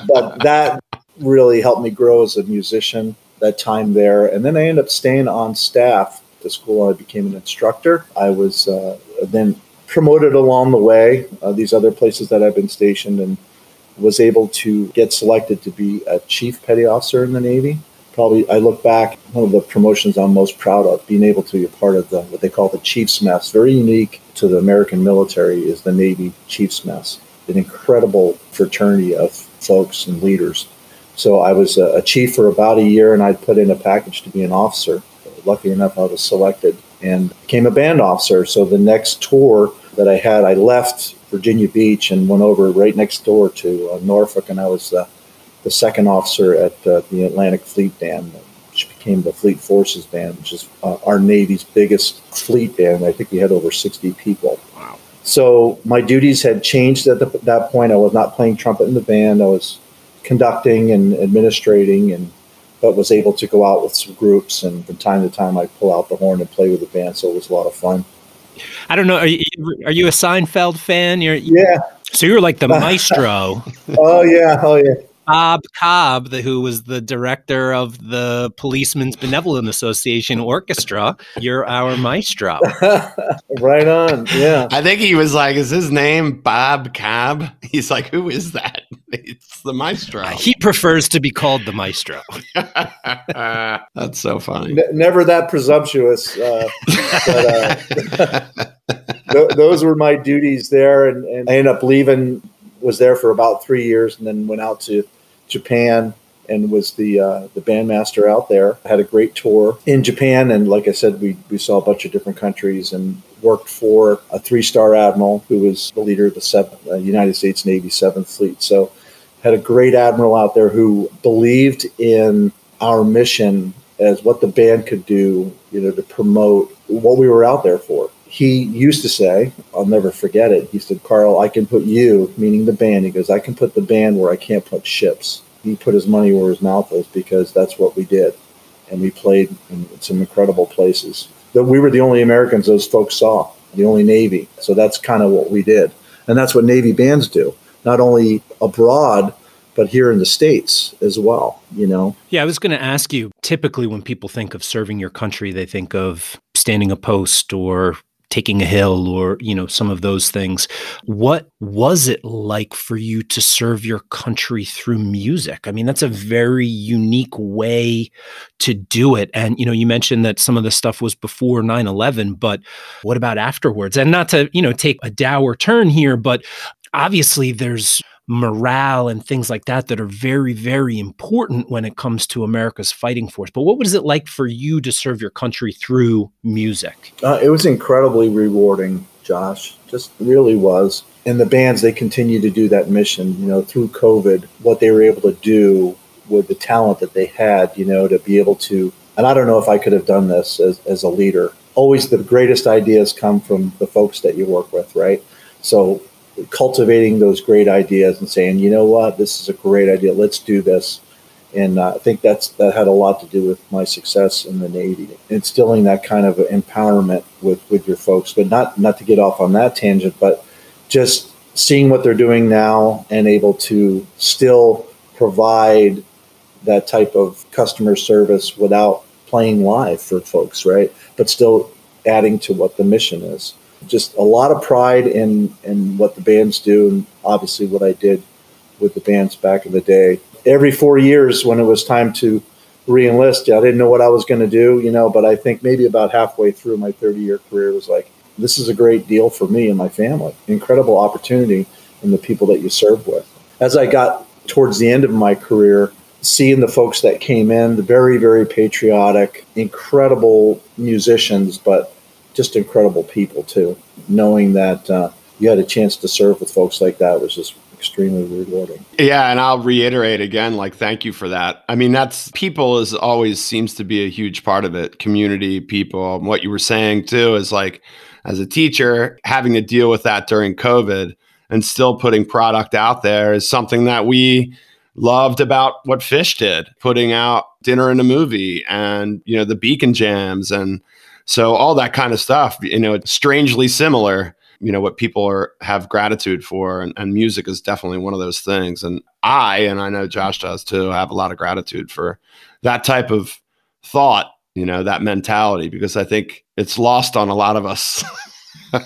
but that really helped me grow as a musician. That time there, and then I ended up staying on staff at the school. I became an instructor. I was uh, then promoted along the way. Uh, these other places that I've been stationed and was able to get selected to be a chief petty officer in the Navy probably I look back one of the promotions I'm most proud of being able to be a part of the what they call the Chiefs Mess. Very unique to the American military is the Navy Chiefs Mess, an incredible fraternity of folks and leaders. So I was a, a chief for about a year, and I'd put in a package to be an officer. Lucky enough, I was selected and became a band officer. So the next tour that I had, I left Virginia Beach and went over right next door to uh, Norfolk, and I was uh, the second officer at uh, the Atlantic Fleet Band, which became the Fleet Forces Band, which is uh, our Navy's biggest fleet band. I think we had over 60 people. Wow. So my duties had changed at the, that point. I was not playing trumpet in the band. I was conducting and administrating and but was able to go out with some groups. And from time to time, I'd pull out the horn and play with the band. So it was a lot of fun. I don't know. Are you, are you a Seinfeld fan? You're, yeah. So you're like the maestro. oh yeah. Oh yeah. Bob Cobb, the, who was the director of the Policemen's Benevolent Association Orchestra. You're our maestro. right on. Yeah. I think he was like, "Is his name Bob Cobb?" He's like, "Who is that?" It's the maestro. He prefers to be called the maestro. That's so funny. N- never that presumptuous. Uh, but, uh, th- those were my duties there, and, and I ended up leaving. Was there for about three years, and then went out to Japan and was the uh, the bandmaster out there. Had a great tour in Japan, and like I said, we we saw a bunch of different countries and worked for a three star admiral who was the leader of the seventh, uh, United States Navy Seventh Fleet. So had a great admiral out there who believed in our mission as what the band could do, you know, to promote what we were out there for. He used to say, I'll never forget it. He said, Carl, I can put you, meaning the band, he goes, I can put the band where I can't put ships. He put his money where his mouth is because that's what we did. And we played in some incredible places. That we were the only Americans those folks saw, the only Navy. So that's kind of what we did. And that's what Navy bands do, not only abroad, but here in the states as well you know yeah i was going to ask you typically when people think of serving your country they think of standing a post or taking a hill or you know some of those things. What was it like for you to serve your country through music? I mean that's a very unique way to do it. And you know you mentioned that some of the stuff was before 9-11 but what about afterwards? And not to you know take a dour turn here but obviously there's morale and things like that that are very very important when it comes to America's fighting force. But what was it like for you to serve your country through music? Uh, it was incredibly rewarding, Josh. Just really was. And the bands they continue to do that mission, you know, through COVID, what they were able to do with the talent that they had, you know, to be able to and I don't know if I could have done this as, as a leader. Always the greatest ideas come from the folks that you work with, right? So cultivating those great ideas and saying, you know what, this is a great idea. Let's do this. And uh, I think that's that had a lot to do with my success in the Navy, instilling that kind of empowerment with, with your folks. But not not to get off on that tangent, but just seeing what they're doing now and able to still provide that type of customer service without playing live for folks, right? But still adding to what the mission is just a lot of pride in in what the bands do, and obviously what I did with the bands back in the day. Every four years, when it was time to reenlist, I didn't know what I was going to do, you know. But I think maybe about halfway through my 30 year career, was like, this is a great deal for me and my family. Incredible opportunity and the people that you serve with. As I got towards the end of my career, seeing the folks that came in, the very, very patriotic, incredible musicians, but just incredible people too. Knowing that uh, you had a chance to serve with folks like that was just extremely rewarding. Yeah, and I'll reiterate again, like thank you for that. I mean, that's people is always seems to be a huge part of it. Community, people. What you were saying too is like, as a teacher, having to deal with that during COVID and still putting product out there is something that we loved about what Phish did, putting out dinner and a movie and you know the beacon jams and so all that kind of stuff, you know, it's strangely similar. You know what people are have gratitude for, and, and music is definitely one of those things. And I, and I know Josh does too, have a lot of gratitude for that type of thought, you know, that mentality, because I think it's lost on a lot of us.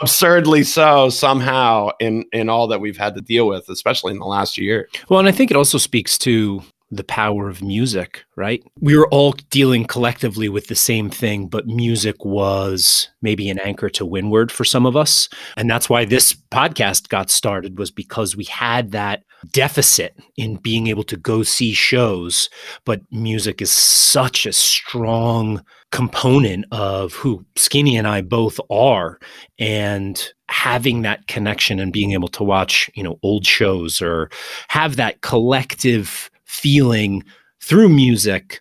absurdly so somehow in in all that we've had to deal with especially in the last year well and i think it also speaks to the power of music, right? We were all dealing collectively with the same thing, but music was maybe an anchor to windward for some of us. And that's why this podcast got started was because we had that deficit in being able to go see shows, but music is such a strong component of who Skinny and I both are and having that connection and being able to watch, you know, old shows or have that collective feeling through music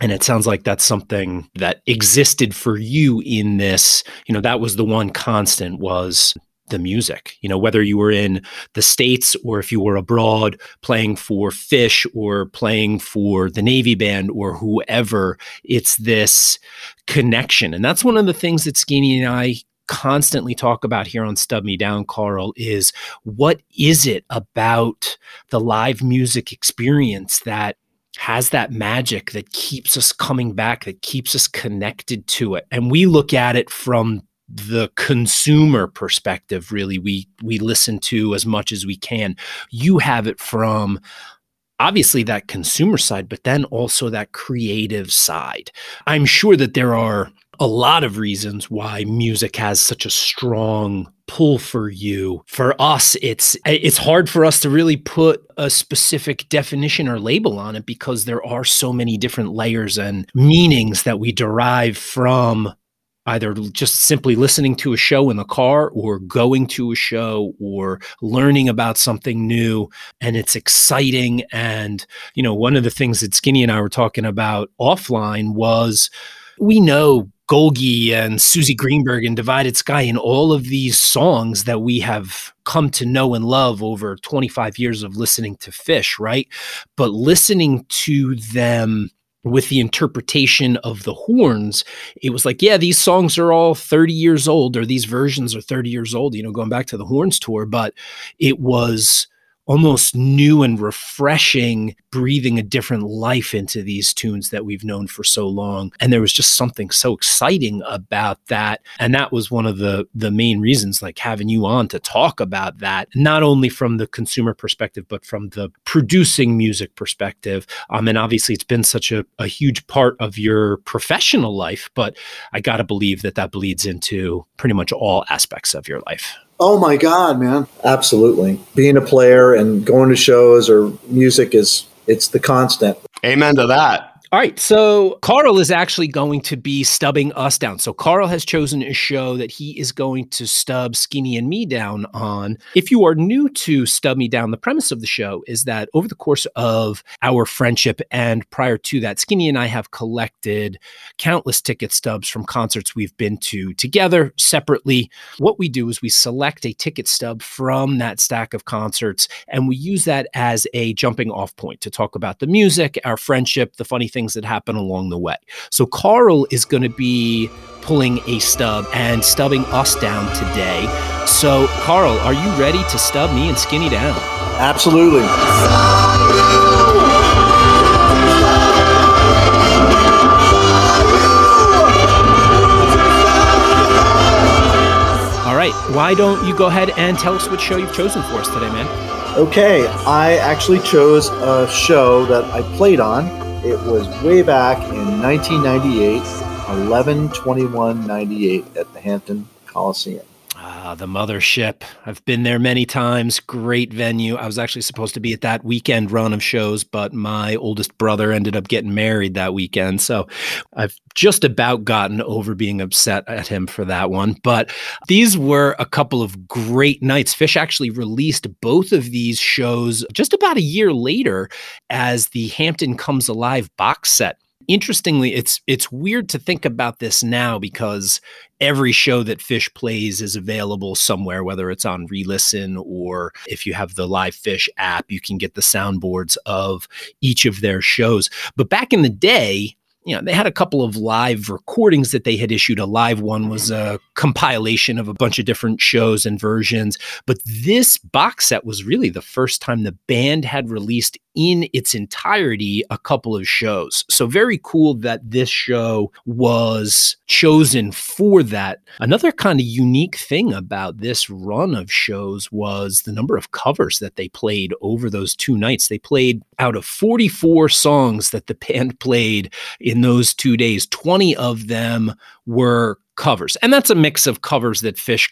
and it sounds like that's something that existed for you in this you know that was the one constant was the music. You know, whether you were in the States or if you were abroad playing for Phish or playing for the Navy Band or whoever, it's this connection. And that's one of the things that Skinny and I constantly talk about here on Stub Me Down, Carl, is what is it about the live music experience that has that magic that keeps us coming back, that keeps us connected to it. And we look at it from the consumer perspective really. We we listen to as much as we can. You have it from obviously that consumer side but then also that creative side. I'm sure that there are a lot of reasons why music has such a strong pull for you. For us it's it's hard for us to really put a specific definition or label on it because there are so many different layers and meanings that we derive from either just simply listening to a show in the car or going to a show or learning about something new. And it's exciting. And you know one of the things that skinny and i were talking about offline was we know Golgi and Suzy Greenberg and Divided Sky and all of these songs that we have come to know and love over 25 years of listening to Phish, right? But listening to them with the interpretation of the horns, it was like, yeah, these songs are all 30 years old, or these versions are 30 years old, you know, going back to the horns tour, but it was almost new and refreshing, breathing a different life into these tunes that we've known for so long. And there was just something so exciting about that. And that was one of the the main reasons like having you on to talk about that, not only from the consumer perspective, but from the producing music perspective. Um, and obviously it's been such a, a huge part of your professional life, but I gotta believe that that bleeds into pretty much all aspects of your life. Oh my God, man. Absolutely. Being a player and going to shows or music is it's the constant. Amen to that. All right. So Carl is actually going to be stubbing us down. So Carl has chosen a show that he is going to stub Skinny and me down on. If you are new to Stub Me Down, the premise of the show is that over the course of our friendship and prior to that, Skinny and I have collected countless ticket stubs from concerts we've been to together, separately. What we do is we select a ticket stub from that stack of concerts and we use that as a jumping off point to talk about the music, our friendship, the funny things things that happen along the way. So Carl is going to be pulling a stub and stubbing us down today. So, Carl, are you ready to stub me and Skinny down? Absolutely. All right, why don't you go ahead and tell us what show you've chosen for us today, man? Okay, I actually chose a show that I played on it was way back in 1998, 11 21 98 at the Hampton Coliseum. Ah, the mothership. I've been there many times. Great venue. I was actually supposed to be at that weekend run of shows, but my oldest brother ended up getting married that weekend. So I've just about gotten over being upset at him for that one. But these were a couple of great nights. Phish actually released both of these shows just about a year later as the Hampton Comes Alive box set interestingly it's it's weird to think about this now because every show that Phish plays is available somewhere whether it's on re-listen or if you have the LivePhish app you can get the soundboards of each of their shows. But back in the day you know, they had a couple of live recordings that they had issued. A live one was a compilation of a bunch of different shows and versions. But this box set was really the first time the band had released in its entirety a couple of shows. So very cool that this show was chosen for that. Another kind of unique thing about this run of shows was the number of covers that they played over those two nights. They played out of 44 songs that the band played in those two days, 20 of them were covers. And that's a mix of covers that Phish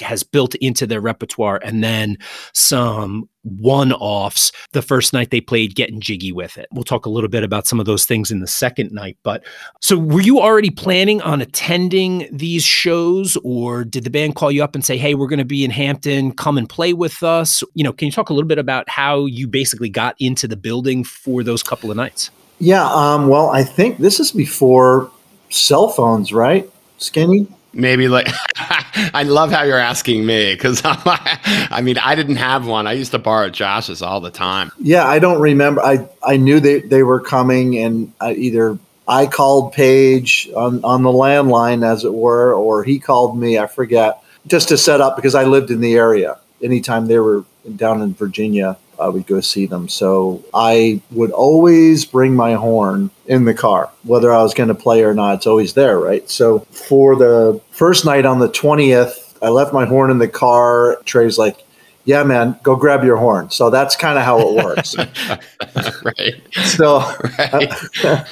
has built into their repertoire and then some one offs the first night they played getting jiggy with it. We'll talk a little bit about some of those things in the second night. But so were you already planning on attending these shows or did the band call you up and say, hey, we're going to be in Hampton, come and play with us? You know, can you talk a little bit about how you basically got into the building for those couple of nights? Yeah. Um, well, I think this is before cell phones, right? Skinny? maybe like I love how you're asking me because I mean I didn't have one. I used to borrow Josh's all the time. Yeah, I don't remember. I I knew they they were coming, and I either I called Paige on on the landline, as it were, or he called me. I forget just to set up because I lived in the area. Anytime they were down in Virginia, I would go see them. So I would always bring my horn in the car, whether I was going to play or not. It's always there, right? So for the first night on the 20th, I left my horn in the car. Trey's like, yeah, man, go grab your horn. So that's kind of how it works. right. So right. I,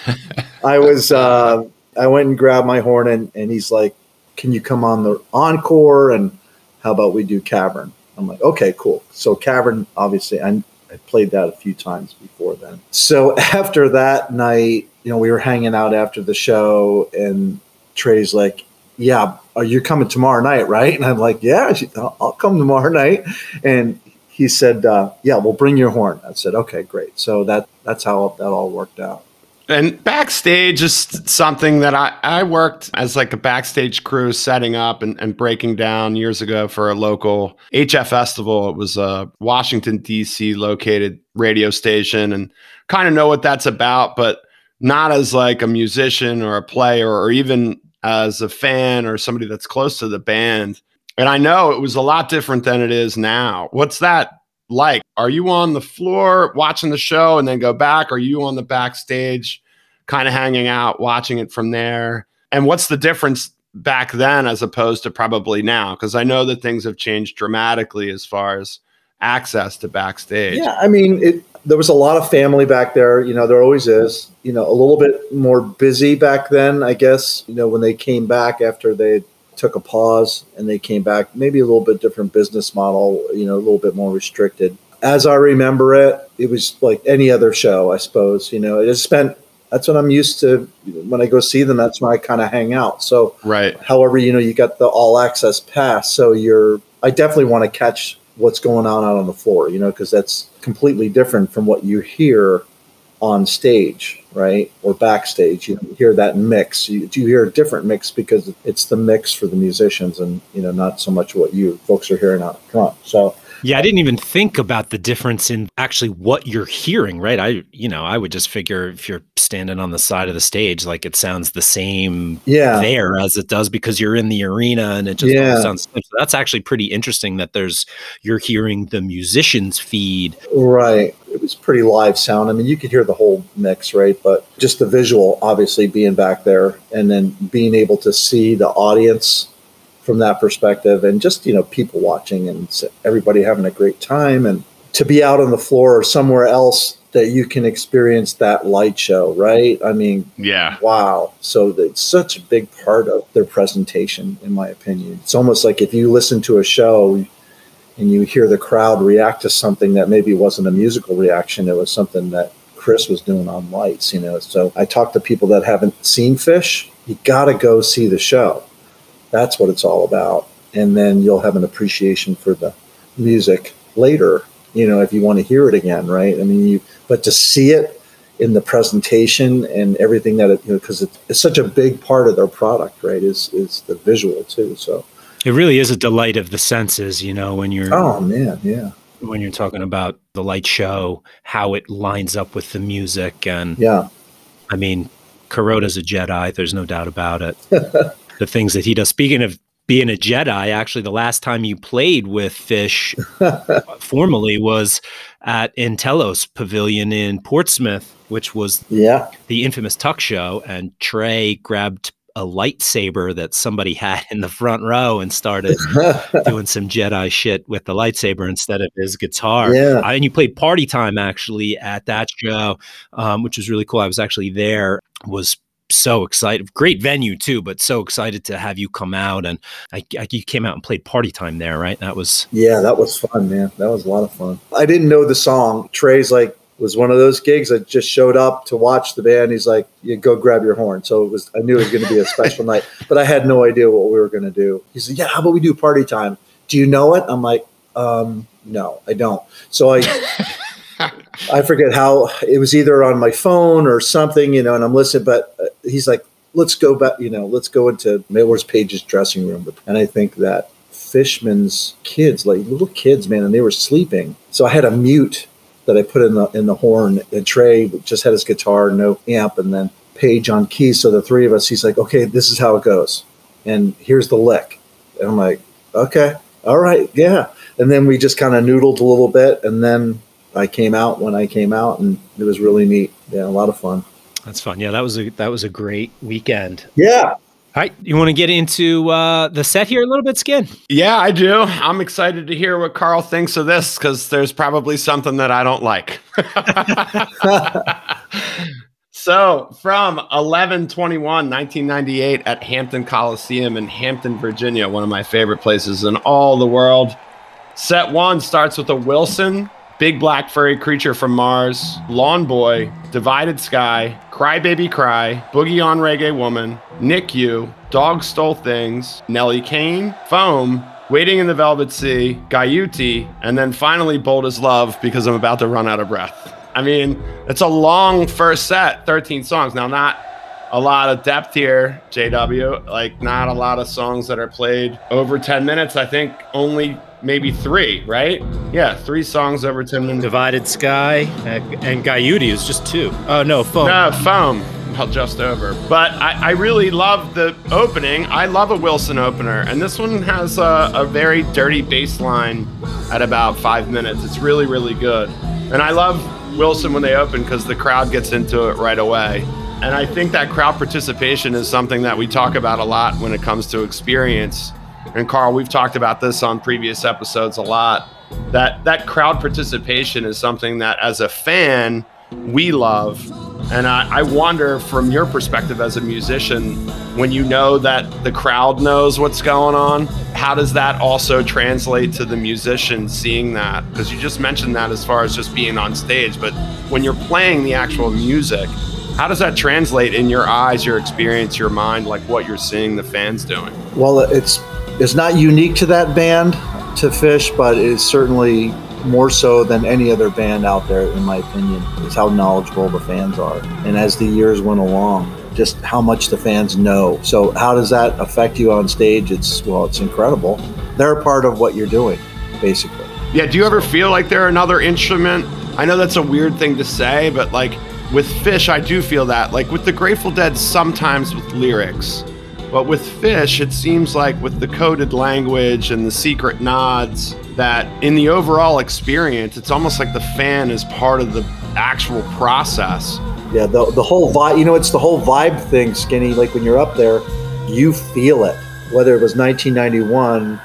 I was, uh, I went and grabbed my horn and, and he's like, can you come on the encore? And how about we do cavern? I'm like, okay, cool. So Cavern, obviously, I, I played that a few times before then. So after that night, you know, we were hanging out after the show, and Trey's like, "Yeah, are you coming tomorrow night, right?" And I'm like, "Yeah, I'll come tomorrow night." And he said, uh, "Yeah, we'll bring your horn." I said, "Okay, great." So that that's how that all worked out. And backstage is something that I, I worked as like a backstage crew setting up and, and breaking down years ago for a local HFStival. It was a Washington, D.C. located radio station and kind of know what that's about, but not as like a musician or a player or even as a fan or somebody that's close to the band. And I know it was a lot different than it is now. What's that like? Are you on the floor watching the show and then go back? Are you on the backstage kind of hanging out, watching it from there? And what's the difference back then as opposed to probably now? Because I know that things have changed dramatically as far as access to backstage. Yeah, I mean, it, there was a lot of family back there. You know, there always is. You know, a little bit more busy back then, I guess. You know, when they came back after they took a pause and they came back, maybe a little bit different business model, you know, a little bit more restricted. As I remember it, it was like any other show, I suppose. You know, it just spent that's what I'm used to when I go see them. That's when I kind of hang out. So, right. However, you know, you got the all access pass, so you're. I definitely want to catch what's going on out on the floor, you know, because that's completely different from what you hear on stage, right, or backstage. You hear that mix. You, you hear a different mix because it's the mix for the musicians, and you know, not so much what you folks are hearing out front. So yeah, I didn't even think about the difference in actually what you're hearing, right? I, you know, I would just figure if you're standing on the side of the stage, like it sounds the same yeah. there as it does because you're in the arena and it just yeah. sounds. So that's actually pretty interesting that there's you're hearing the musicians feed. Right. It was pretty live sound. I mean, you could hear the whole mix, right? But just the visual, obviously, being back there and then being able to see the audience from that perspective and just you know people watching and everybody having a great time and to be out on the floor or somewhere else that you can experience that light show right? I mean yeah. wow. So it's such a big part of their presentation in my opinion. It's almost like if you listen to a show and you hear the crowd react to something that maybe wasn't a musical reaction it was something that chris was doing on lights you know? So i talk to people that haven't seen Phish. You got to go see the show that's what it's all about. And then you'll have an appreciation for the music later, you know, if you want to hear it again, right? I mean, you, but to see it in the presentation and everything that it, you know, because it's such a big part of their product, right? Is is the visual too. So it really is a delight of the senses, you know, when you're. Oh man, yeah. When you're talking about the light show, how it lines up with the music, and yeah, I mean, Kuroda's a Jedi. There's no doubt about it. the things that he does. Speaking of being a Jedi, actually, the last time you played with Phish formally was at nTelos Pavilion in Portsmouth, which was yeah the infamous Tuck Show, and Trey grabbed a lightsaber that somebody had in the front row and started doing some Jedi shit with the lightsaber instead of his guitar. Yeah. and you played Party Time actually at that show, um, which was really cool. I was actually there. Was so excited. Great venue too, but so excited to have you come out and I, I, you came out and played Party Time there, right? That was yeah, that was fun, man. That was a lot of fun. I didn't know the song. Trey's like was one of those gigs that just showed up to watch the band. He's like, "You go grab your horn." So it was. I knew it was going to be a special night, but I had no idea what we were going to do. He said, "Yeah, how about we do Party Time? Do you know it?" I'm like, um, "No, I don't." So I. I forget how it was either on my phone or something, you know, and I'm listening, but uh, he's like, let's go back. You know, let's go into Miller's Page's dressing room, and I think that Fishman's kids, like little kids, man, and they were sleeping. So I had a mute that I put in the in the horn. And Trey just had his guitar, no amp, and then Page on keys. So the three of us, he's like, okay, this is how it goes, and here's the lick. And I'm like, okay, all right, yeah. And then we just kind of noodled a little bit, and then I came out when I came out, and it was really neat. Yeah, a lot of fun. That's fun. Yeah, that was a that was a great weekend. Yeah, all right, you want to get into uh, the set here a little bit, Skin? Yeah, I do. I'm excited to hear what Carl thinks of this because there's probably something that I don't like. so, from 1121, 1998, at Hampton Coliseum in Hampton, Virginia, one of my favorite places in all the world. Set one starts with a Wilson Big Black Furry Creature from Mars, Lawn Boy, Divided Sky, Cry Baby Cry, Boogie on Reggae Woman, NICU, Dog Stole Things, Nellie Kane, Foam, Waiting in the Velvet Sea, Guyute, and then finally Bold as Love because I'm about to run out of breath. I mean, it's a long first set, 13 songs. Now, not a lot of depth here, JW. Like, not a lot of songs that are played over 10 minutes. I think only maybe three, right? Yeah, three songs over 10 minutes. Divided Sky and Guyute is just two. Oh, no, Foam. No, Foam. Well, just over. But I, I really love the opening. I love a Wilson opener. And this one has a, a very dirty bass line at about five minutes. It's really, really good. And I love Wilson when they open because the crowd gets into it right away. And I think that crowd participation is something that we talk about a lot when it comes to experience and Carl, we've talked about this on previous episodes a lot. That that crowd participation is something that, as a fan, we love. And I, I wonder, from your perspective as a musician, when you know that the crowd knows what's going on, how does that also translate to the musician seeing that? Because you just mentioned that as far as just being on stage, but when you're playing the actual music, how does that translate in your eyes, your experience, your mind, like what you're seeing the fans doing? Well, it's it's not unique to that band, to Phish, but it's certainly more so than any other band out there, in my opinion, is how knowledgeable the fans are. And as the years went along, just how much the fans know. So, how does that affect you on stage? It's, well, it's incredible. They're part of what you're doing, basically. Yeah. Do you ever feel like they're another instrument? I know that's a weird thing to say, but like with Phish, I do feel that. Like with the Grateful Dead, sometimes with lyrics but with Phish, it seems like with the coded language and the secret nods, that in the overall experience, it's almost like the fan is part of the actual process. Yeah, the, the whole vibe, you know, it's the whole vibe thing, Skinny. Like when you're up there, you feel it. Whether it was 1991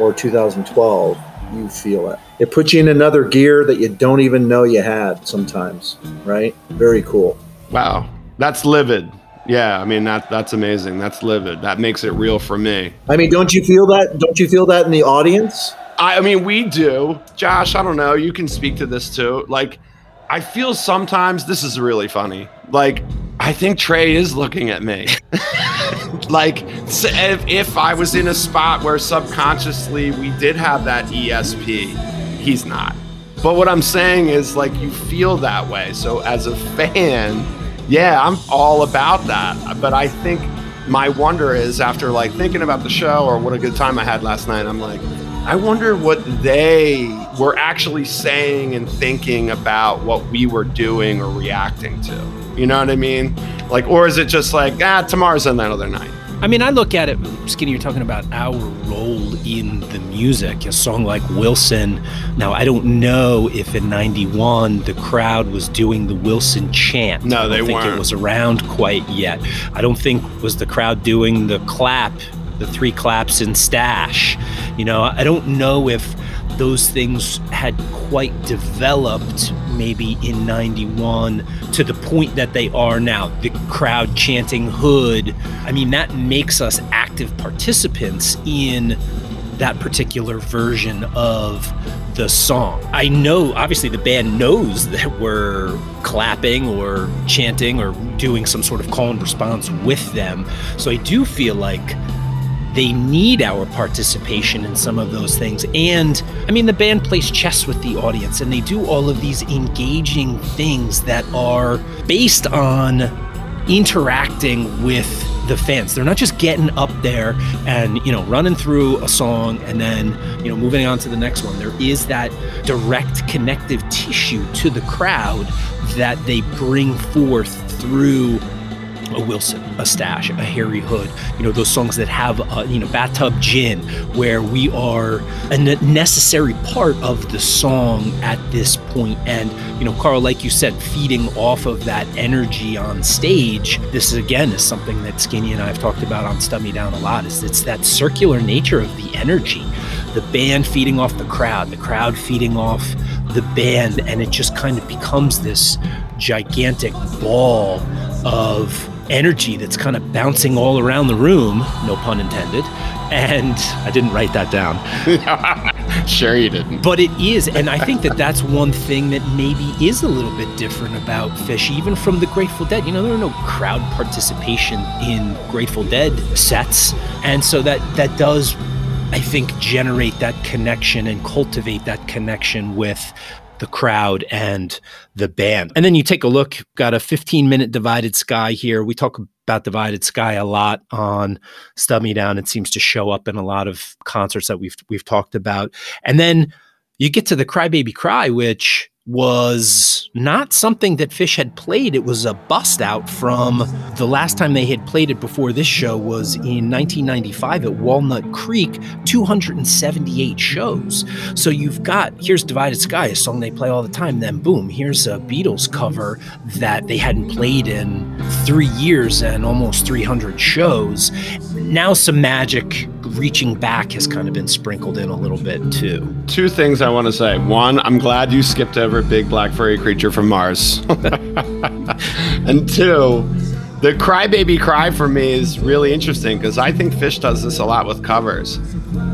or 2012, you feel it. It puts you in another gear that you don't even know you had sometimes, right? Very cool. Wow. That's livid. Yeah, I mean that that's amazing. That's livid. That makes it real for me. I mean, don't you feel that? Don't you feel that in the audience? I, I mean, we do. Josh, I don't know. You can speak to this too. Like, I feel sometimes this is really funny. Like, I think Trey is looking at me. like, if, if I was in a spot where subconsciously we did have that ESP, he's not. But what I'm saying is, like, you feel that way. So, as a fan, yeah, I'm all about that. But I think my wonder is after like thinking about the show or what a good time I had last night, I'm like, I wonder what they were actually saying and thinking about what we were doing or reacting to. You know what I mean? Like, or is it just like, ah, tomorrow's another night? I mean, I look at it, Skinny, you're talking about our role in the music. A song like Wilson. Now, I don't know if in 91 the crowd was doing the Wilson chant. No, they I don't think weren't. it was around quite yet. I don't think was the crowd doing the clap, the three claps in Stash. You know, I don't know if those things had quite developed maybe in 91 to the point that they are now. The crowd chanting Hood. I mean, that makes us active participants in that particular version of the song. I know, obviously, the band knows that we're clapping or chanting or doing some sort of call and response with them. So I do feel like they need our participation in some of those things. And I mean, the band plays chess with the audience and they do all of these engaging things that are based on interacting with the fans. They're not just getting up there and, you know, running through a song and then, you know, moving on to the next one. There is that direct connective tissue to the crowd that they bring forth through a Wilson, a Stash, a Harry Hood, you know, those songs that have, a, you know, Bathtub Gin, where we are a necessary part of the song at this point. And, you know, Carl, like you said, feeding off of that energy on stage, this is, again is something that Skinny and I have talked about on Stub Me Down a lot, is it's that circular nature of the energy. The band feeding off the crowd, the crowd feeding off the band, and it just kind of becomes this gigantic ball of energy that's kind of bouncing all around the room, no pun intended. And I didn't write that down. sure, you didn't. But it is. And I think that that's one thing that maybe is a little bit different about Phish, even from the Grateful Dead. You know, there are no crowd participation in Grateful Dead sets. And so that, that does I think, generate that connection and cultivate that connection with the crowd and the band. And then you take a look, got a 15 minute divided sky here. We talk about divided sky a lot on Stub Me Down. It seems to show up in a lot of concerts that we've we've talked about. And then you get to the Cry Baby Cry, which was not something that Phish had played. It was a bust out from the last time they had played it before this show was in 1995 at Walnut Creek, 278 shows. So you've got here's Divided Sky, a song they play all the time. Then boom, here's a Beatles cover that they hadn't played in three years and almost 300 shows. Now some magic reaching back has kind of been sprinkled in a little bit too. Two things I want to say. One, I'm glad you skipped over Big Black Furry Creature from Mars. and two, the Crybaby Cry for me is really interesting because I think Phish does this a lot with covers.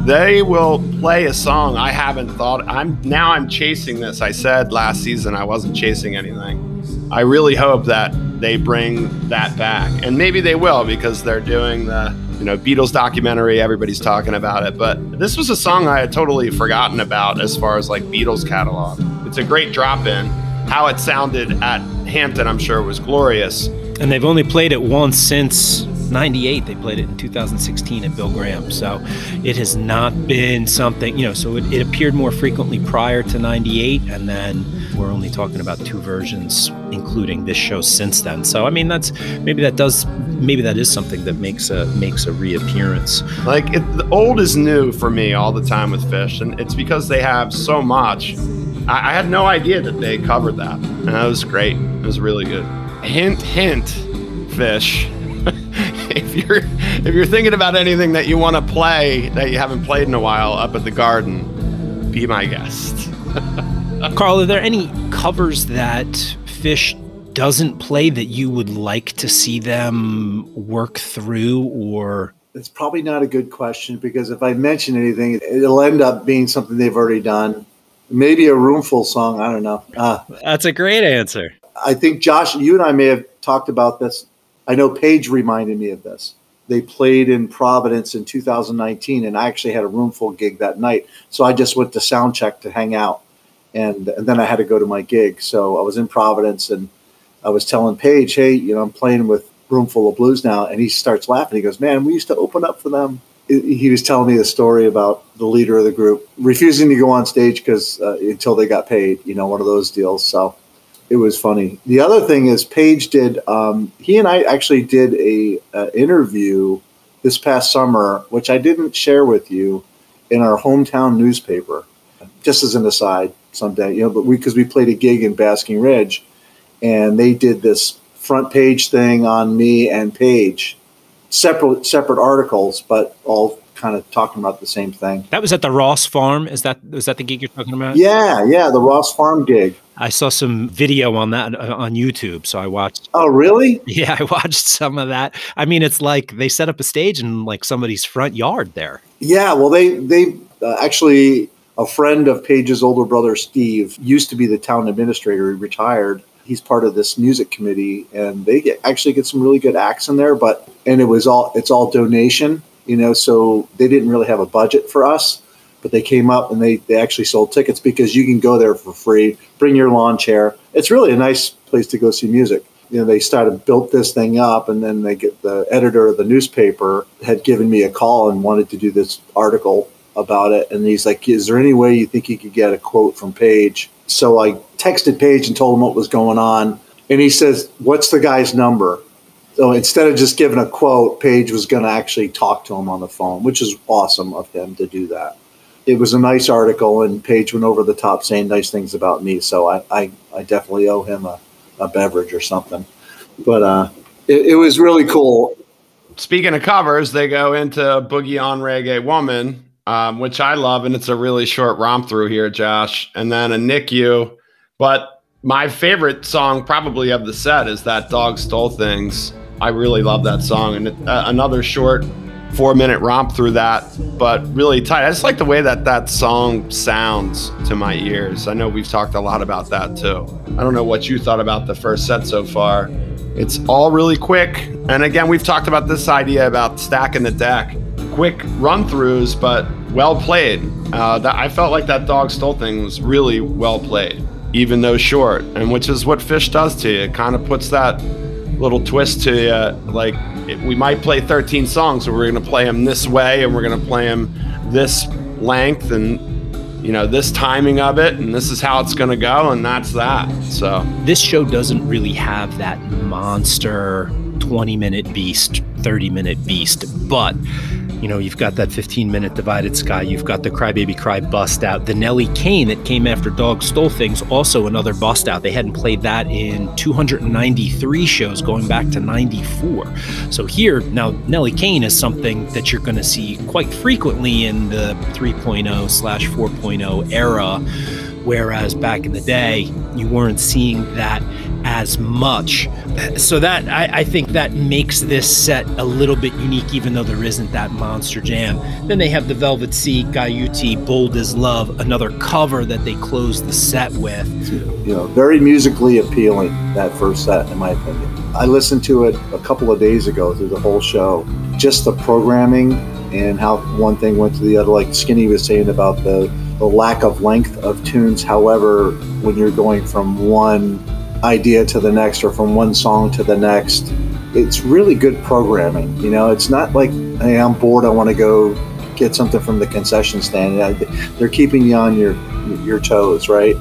They will play a song I haven't thought I'm now I'm chasing this. I said last season I wasn't chasing anything. I really hope that they bring that back. And maybe they will because they're doing the you know Beatles documentary. Everybody's talking about it, but this was a song I had totally forgotten about as far as like Beatles catalog. It's a great drop in. How it sounded at Hampton, I'm sure, was glorious. And they've only played it once since 98 they played it in 2016 at bill graham. So it has not been something you know so it, it, appeared more frequently prior to 98 and then we're only talking about two versions including this show since then. So i mean that's maybe that does maybe that is something that makes a makes a reappearance. Like it, the old is new for me all the time with Phish. and it's because they have so much. I, I had no idea that they covered that and that was great. It was really good. Hint hint Phish if you're if you're thinking about anything that you want to play that you haven't played in a while up at the garden, be my guest. Carl, are there any covers that Phish doesn't play that you would like to see them work through or it's probably not a good question because if I mention anything, it'll end up being something they've already done. Maybe a Roomful song. I don't know. Uh, That's a great answer. I think Josh, you and I may have talked about this I know Page reminded me of this. They played in Providence in 2019, and I actually had a Roomful gig that night. So I just went to sound check to hang out, and, and then I had to go to my gig. So I was in Providence, and I was telling Page, "Hey, you know, I'm playing with Roomful of Blues now," and he starts laughing. He goes, "Man, we used to open up for them." He was telling me the story about the leader of the group refusing to go on stage because uh, until they got paid, you know, one of those deals. So it was funny. The other thing is, Page did. Um, he and I actually did a, a, interview this past summer, which I didn't share with you, in our hometown newspaper. Just as an aside, someday, you know, but we because we played a gig in Basking Ridge, and they did this front page thing on me and Page, separate separate articles, but all kind of talking about the same thing. That was at the Ross Farm. Is that was that the gig you're talking about? Yeah, yeah, the Ross Farm gig. I saw some video on that uh, on YouTube, so I watched. Oh, really? Yeah, I watched some of that. I mean, it's like they set up a stage in like somebody's front yard there. Yeah, well, they they uh, actually a friend of Page's older brother Steve used to be the town administrator. He retired. He's part of this music committee, and they get, actually get some really good acts in there. But and it was all it's all donation you know, so they didn't really have a budget for us, but they came up and they, they actually sold tickets because you can go there for free, bring your lawn chair. It's really a nice place to go see music. you know, they started built this thing up, and then they get the editor of the newspaper had given me a call and wanted to do this article about it. And he's like, "Is there any way you think you could get a quote from Page?" So I texted Page and told him what was going on, and he says, "What's the guy's number?" So instead of just giving a quote, Page was going to actually talk to him on the phone, which is awesome of him to do that. It was a nice article, and Page went over the top saying nice things about me. So I, I, I definitely owe him a a beverage or something. But uh, it, it was really cool. Speaking of covers, they go into Boogie on Reggae Woman, um, which I love, and it's a really short romp through here, Josh. And then a NICU. But my favorite song, probably of the set, is that Dog Stole Things. I really love that song. And it, uh, another short four minute romp through that, but really tight. I just like the way that that song sounds to my ears. I know we've talked a lot about that too. I don't know what you thought about the first set so far. It's all really quick. And again, we've talked about this idea about stacking the deck. Quick run throughs, but well played. Uh, that, I felt like that dog stole thing was really well played, even though short, and which is what Phish does to you. It kind of puts that little twist to you, like we might play 13 songs, but we're going to play them this way and we're going to play them this length and you know this timing of it and this is how it's going to go and that's that so. This show doesn't really have that monster 20 minute beast 30 minute beast but you know, you've got that 15 minute divided sky. You've got the Crybaby Cry bust out. The Nellie Kane that came after Dog Stole Things, also another bust out. They hadn't played that in 293 shows going back to 94. So here, now, Nellie Kane is something that you're going to see quite frequently in the 3.0 slash 4.0 era. Whereas back in the day, you weren't seeing that as much. So that I, I, think that makes this set a little bit unique, even though there isn't that monster jam. Then they have the Velvet Sea, Guyute, Bold as Love, another cover that they close the set with. You know, very musically appealing that first set, in my opinion. I listened to it a couple of days ago through the whole show. Just the programming and how one thing went to the other, like Skinny was saying about the the lack of length of tunes. However, when you're going from one idea to the next or from one song to the next. It's really good programming. You know, it's not like, hey, I'm bored, I want to go get something from the concession stand. They're keeping you on your your toes, right?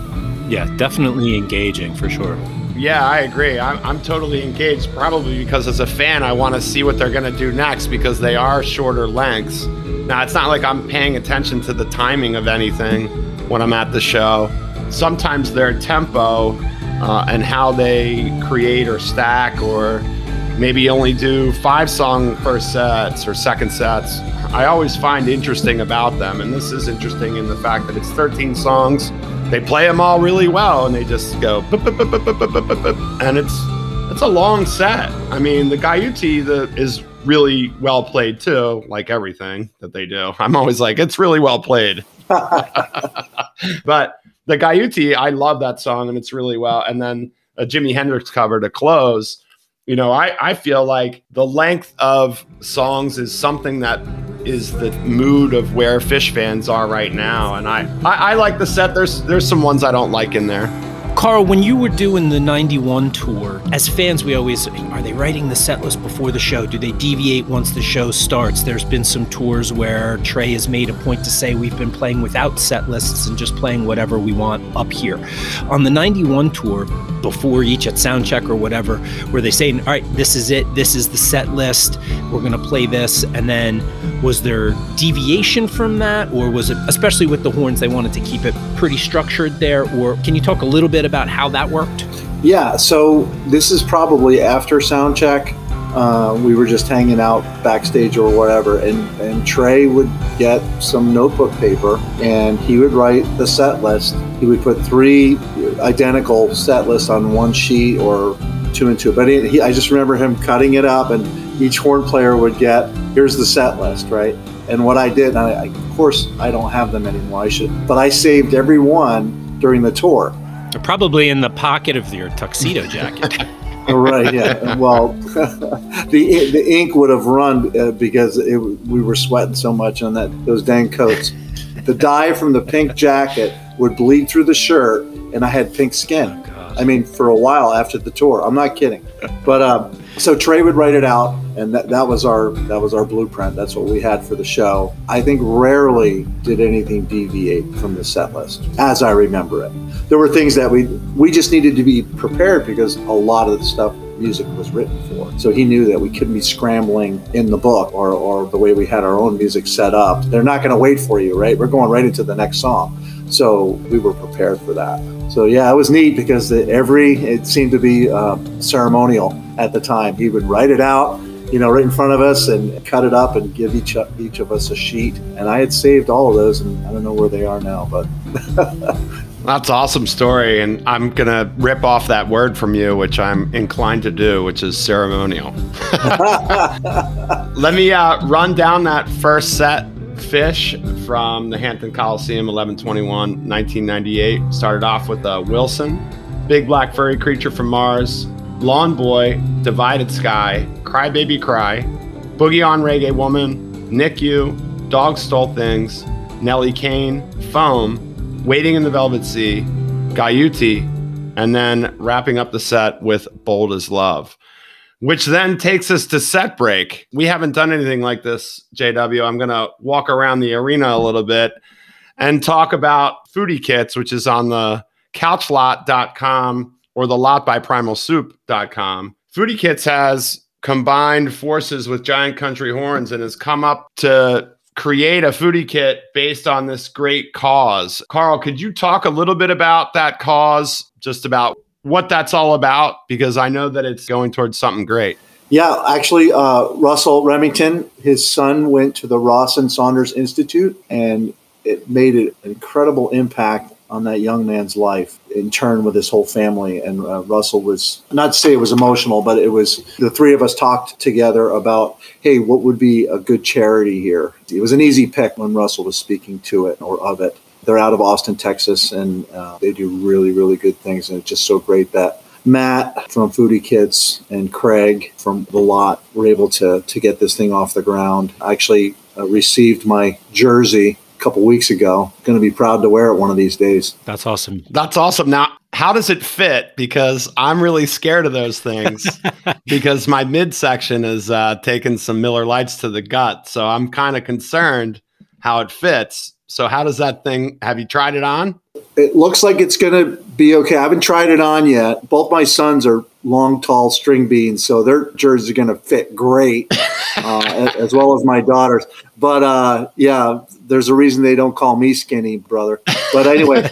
Yeah, definitely engaging for sure. Yeah, I agree. I'm, I'm totally engaged, probably because as a fan, I want to see what they're going to do next because they are shorter lengths. Now, it's not like I'm paying attention to the timing of anything when I'm at the show. Sometimes their tempo uh, and how they create or stack or maybe only do five song first sets or second sets. I always find interesting about them, and this is interesting in the fact that it's 13 songs. They play them all really well, and they just go, and it's it's a long set. I mean, the Guyute the, is really well played too, like everything that they do. I'm always like, it's really well played. but the Guyute, I love that song and it's really well. And then a Jimi Hendrix cover to close. You know, I, I feel like the length of songs is something that is the mood of where Phish fans are right now. And I, I, I like the set. There's there's some ones I don't like in there. Carl, when you were doing the 91 tour, as fans, we always are they writing the set list before the show? Do they deviate once the show starts? There's been some tours where Trey has made a point to say we've been playing without set lists and just playing whatever we want up here. On the 91 tour, before each at soundcheck or whatever, were they saying, all right, this is it, this is the set list, we're going to play this? And then was there deviation from that? Or was it, especially with the horns, they wanted to keep it pretty structured there? Or can you talk a little bit about how that worked? Yeah, so this is probably after sound check. Uh, we were just hanging out backstage or whatever, and, and Trey would get some notebook paper and he would write the set list. He would put three identical set lists on one sheet or two and two. But he, I just remember him cutting it up, and each horn player would get here's the set list, right? And what I did, I, of course, I don't have them anymore. I should, but I saved every one during the tour. They're probably in the pocket of your tuxedo jacket. right. Yeah. Well, the the ink would have run uh, because it, we were sweating so much on that those dang coats. The dye from the pink jacket would bleed through the shirt, and I had pink skin. I mean, for a while after the tour. I'm not kidding. But um, so Trey would write it out, and that, that was our that was our blueprint. That's what we had for the show. I think rarely did anything deviate from the set list, as I remember it. There were things that we we just needed to be prepared because a lot of the stuff music was written for. So he knew that we couldn't be scrambling in the book or, or the way we had our own music set up. They're not going to wait for you, right? We're going right into the next song. So we were prepared for that. So yeah, it was neat because every it seemed to be uh, ceremonial at the time. He would write it out, you know, right in front of us and cut it up and give each each of us a sheet. And I had saved all of those, and I don't know where they are now, but. That's awesome story, and I'm gonna rip off that word from you, which I'm inclined to do, which is ceremonial. Let me uh, run down that first set Phish from the Hampton Coliseum, 1121, 1998. Started off with uh, Wilson, Big Black Furry Creature from Mars, Lawn Boy, Divided Sky, Cry Baby Cry, Boogie on Reggae Woman, NICU, Dog Stole Things, Nellie Kane, Foam, Waiting in the Velvet Sea, Guyute, and then wrapping up the set with Bold as Love which then takes us to set break. We haven't done anything like this, JW. I'm going to walk around the arena a little bit and talk about Foodie Kits, which is on the couchlot.com or the lot by primalsoup.com. Foodie Kits has combined forces with Giant Country Horns and has come up to create a foodie kit based on this great cause. Carl, could you talk a little bit about that cause, just about what that's all about because I know that it's going towards something great. Yeah, actually, uh, Russell Remington, his son went to the Rawson Saunders Institute, and it made an incredible impact on that young man's life in turn with his whole family. And uh, Russell was not to say it was emotional, but it was the three of us talked together about, hey, what would be a good charity here? It was an easy pick when Russell was speaking to it or of it. They're out of Austin, Texas, and uh, they do really, really good things. And it's just so great that Matt from Foodie Kits and Craig from the lot were able to to get this thing off the ground. I actually uh, received my jersey a couple weeks ago. Going to be proud to wear it one of these days. That's awesome. That's awesome. Now, how does it fit? Because I'm really scared of those things because my midsection is uh, taking some Miller Lights to the gut. So I'm kind of concerned how it fits. So how does that thing? Have you tried it on? It looks like it's going to be okay. I haven't tried it on yet. Both my sons are long, tall string beans, so their jerseys are going to fit great, uh, as well as my daughters. But uh, yeah, there's a reason they don't call me skinny, brother. But anyway,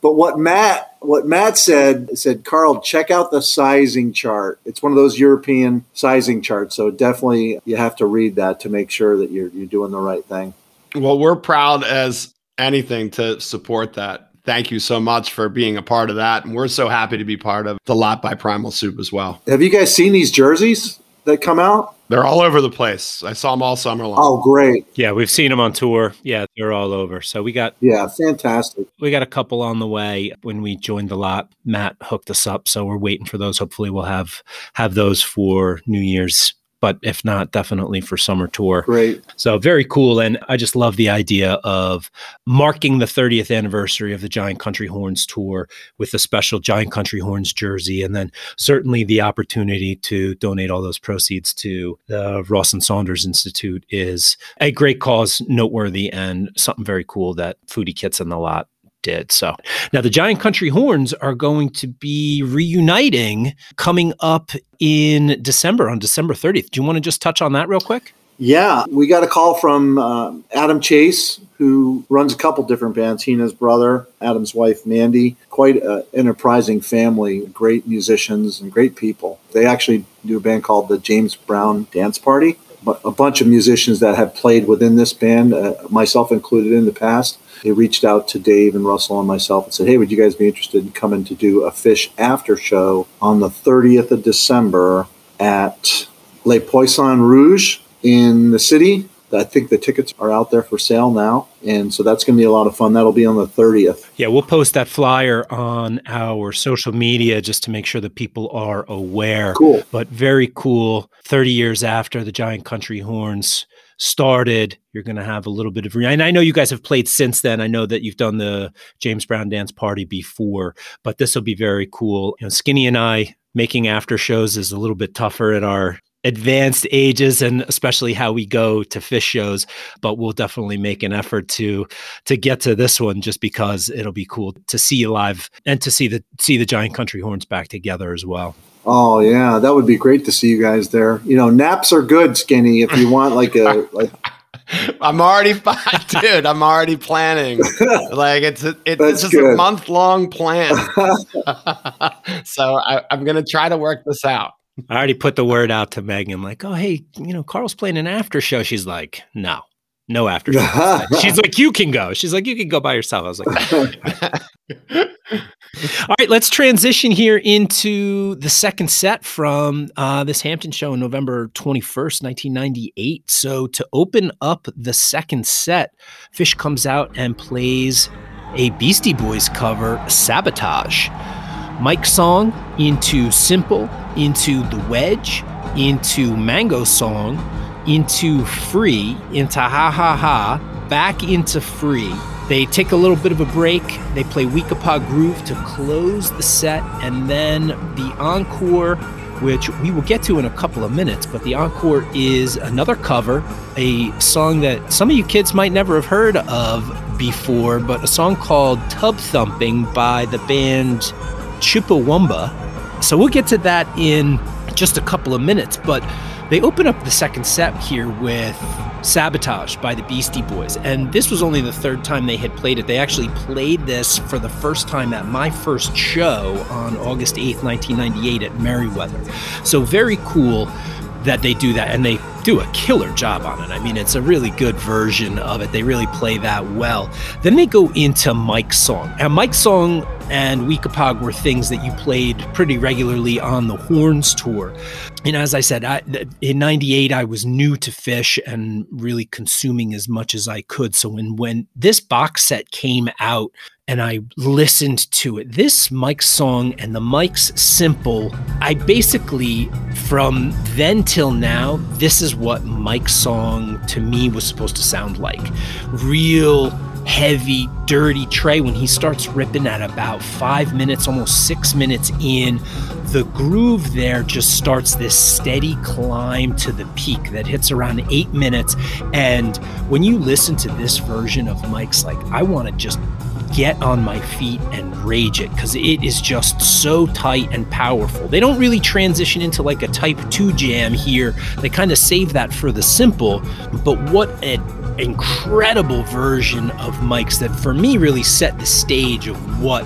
but what Matt what Matt said said Carl, check out the sizing chart. It's one of those European sizing charts, so definitely you have to read that to make sure that you're you're doing the right thing. Well, we're proud as anything to support that. Thank you so much for being a part of that. And we're so happy to be part of the lot by Primal Soup as well. Have you guys seen these jerseys that come out? They're all over the place. I saw them all summer long. Oh, great! Yeah, we've seen them on tour. Yeah, they're all over. So we got yeah, fantastic. We got a couple on the way. When we joined the lot, Matt hooked us up, so we're waiting for those. Hopefully, we'll have have those for New Year's but if not, definitely for summer tour. Great. So very cool. And I just love the idea of marking the 30th anniversary of the Giant Country Horns tour with a special Giant Country Horns jersey. And then certainly the opportunity to donate all those proceeds to the Rawson Saunders Institute is a great cause, noteworthy, and something very cool that Foodie Kits in the Lot did. So now the Giant Country Horns are going to be reuniting coming up in December on December 30th. Do you want to just touch on that real quick? Yeah, we got a call from uh, Adam Chase, who runs a couple different bands. He and his brother, Adam's wife, Mandy. Quite an enterprising family, great musicians and great people. They actually do a band called the James Brown Dance Party. A bunch of musicians that have played within this band, uh, myself included in the past, they reached out to Dave and Russell and myself and said, "Hey, would you guys be interested in coming to do a Phish after show on the 30th of December at Le Poisson Rouge in the city?" I think the tickets are out there for sale now. And so that's going to be a lot of fun. That'll be on the 30th. Yeah, we'll post that flyer on our social media just to make sure that people are aware. Cool. But very cool. 30 years after the Giant Country Horns started. You're going to have a little bit of, re- and I know you guys have played since then. I know that you've done the James Brown dance party before, but this will be very cool. You know, Skinny and I making after shows is a little bit tougher at our advanced ages and especially how we go to Phish shows but we'll definitely make an effort to to get to this one just because it'll be cool to see you live and to see the see the giant country horns back together as well Oh yeah, that would be great to see you guys there. You know, naps are good, Skinny. If you want like a like. I'm already fine, dude. I'm already planning. Like it's a, it, this is a month long plan. so I, I'm gonna try to work this out. I already put the word out to Megan, like, oh hey, you know, Carl's playing an after show. She's like, no, no after show. She's like, you can go. She's like, you can go by yourself. I was like, all right, let's transition here into the second set from uh, this Hampton show on November 21st, 1998. So, to open up the second set, Phish comes out and plays a Beastie Boys cover, Sabotage. Mike's song into Simple, into The Wedge, into Mango Song, into Free, into Ha Ha Ha, back into Free they take a little bit of a break. They play Weekapaug Groove to close the set, and then the encore, which we will get to in a couple of minutes. But the encore is another cover, a song that some of you kids might never have heard of before, but a song called Tub Thumping by the band Chumbawamba. So we'll get to that in just a couple of minutes, but they open up the second set here with Sabotage by the Beastie Boys. And this was only the third time they had played it. They actually played this for the first time at my first show on August 8th, 1998 at Merriweather. So very cool that they do that and they do a killer job on it. I mean, it's a really good version of it. They really play that well. Then they go into Mike's song. And Mike's song and Weekapaug were things that you played pretty regularly on the Horns tour. And as I said, I, in '98, I was new to Phish and really consuming as much as I could. So when when this box set came out, and I listened to it. This Mike's song and the Mike's simple, I basically, from then till now, this is what Mike's song to me was supposed to sound like. Real heavy, dirty Trey when he starts ripping at about five minutes, almost six minutes in. The groove there just starts this steady climb to the peak that hits around eight minutes. And when you listen to this version of Mike's, like, I want to just get on my feet and rage it because it is just so tight and powerful. They don't really transition into like a type 2 jam here. They kind of save that for the simple, but what an incredible version of Mike's that for me really set the stage of what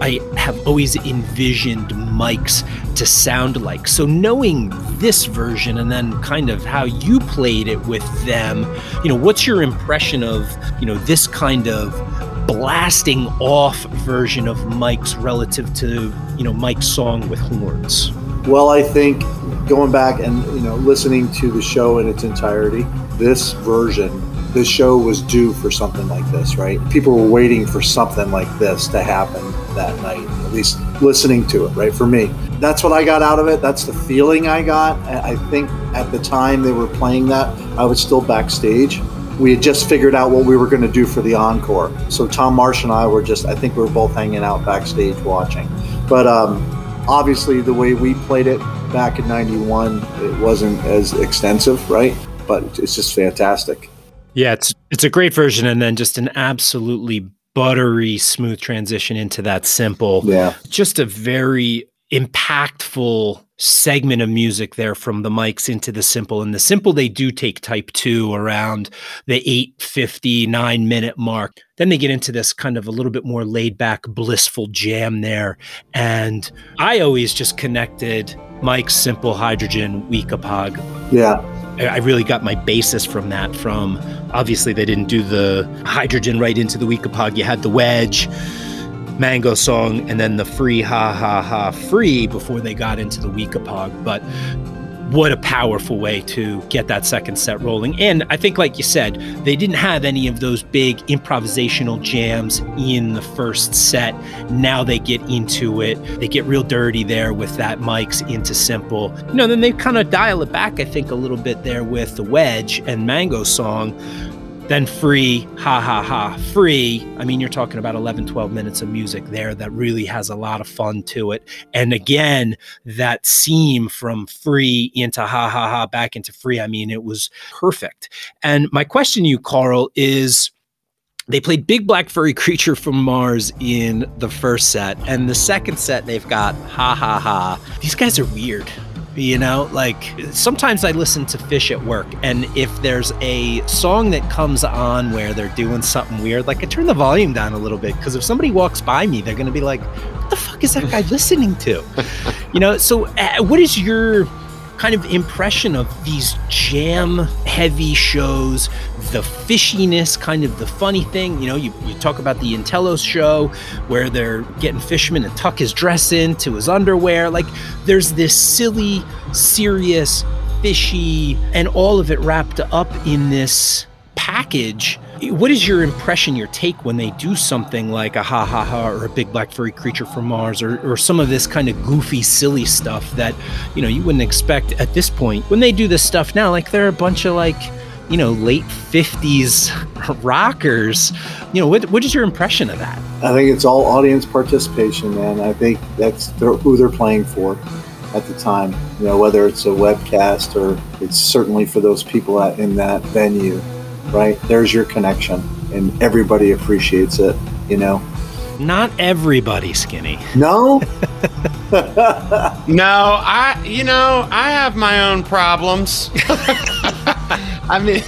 I have always envisioned Mike's to sound like. So knowing this version and then kind of how you played it with them, you know, what's your impression of, you know, this kind of blasting off version of Mike's relative to, you know, Mike's song with horns? Well, I think going back and, you know, listening to the show in its entirety, this version, this show was due for something like this, right? People were waiting for something like this to happen that night, at least listening to it, right? For me, that's what I got out of it. That's the feeling I got. I think at the time they were playing that, I was still backstage we had just figured out what we were going to do for the encore. So Tom Marsh and I were just, I think we were both hanging out backstage watching. But um, obviously, the way we played it back in 91, it wasn't as extensive, right? But it's just fantastic. Yeah, it's it's a great version, and then just an absolutely buttery smooth transition into that simple. Yeah, just a very impactful segment of music there from the Mike's into the simple. And the simple they do take type 2 around the 859 minute mark. Then they get into this kind of a little bit more laid back blissful jam there. And i always just connected mike's simple hydrogen weekapaug yeah I really got my basis from that. From obviously, they didn't do the hydrogen right into the Weekapaug. You had the wedge, Mango song and then the free ha ha ha free before they got into the Weekapaug. But what a powerful way to get that second set rolling. And I think, like you said, they didn't have any of those big improvisational jams in the first set. Now they get into it. They get real dirty there with that Mike's into simple. You know, then they kind of dial it back, I think, a little bit there with the Wedge and Mango song then free, ha ha ha, free. I mean, you're talking about 11, 12 minutes of music there that really has a lot of fun to it. And again, that seam from free into ha ha ha back into free, I mean, it was perfect. And my question to you, Carl, is they played Big Black Furry Creature from Mars in the first set. And the second set, they've got ha ha ha. These guys are weird. You know, like sometimes I listen to Phish at work, and if there's a song that comes on where they're doing something weird, like I turn the volume down a little bit because if somebody walks by me, they're going to be like, "What the fuck is that guy listening to?" you know. So, uh, what is your kind of impression of these jam heavy shows, the fishiness, kind of the funny thing. You know, you, you talk about the nTelos show where they're getting Fishman to tuck his dress into his underwear. Like there's this silly, serious, fishy, and all of it wrapped up in this package what is your impression, your take when they do something like a ha ha ha or a big black furry creature from Mars or, or some of this kind of goofy, silly stuff that, you know, you wouldn't expect at this point? When they do this stuff now, like they're a bunch of like, you know, late 50s rockers. You know, what, what is your impression of that? I think it's all audience participation, man. I think that's who they're playing for at the time. You know, whether it's a webcast or it's certainly for those people in that venue right? There's your connection, and everybody appreciates it, you know? Not everybody, Skinny. No? no, I, you know, I have my own problems. I mean,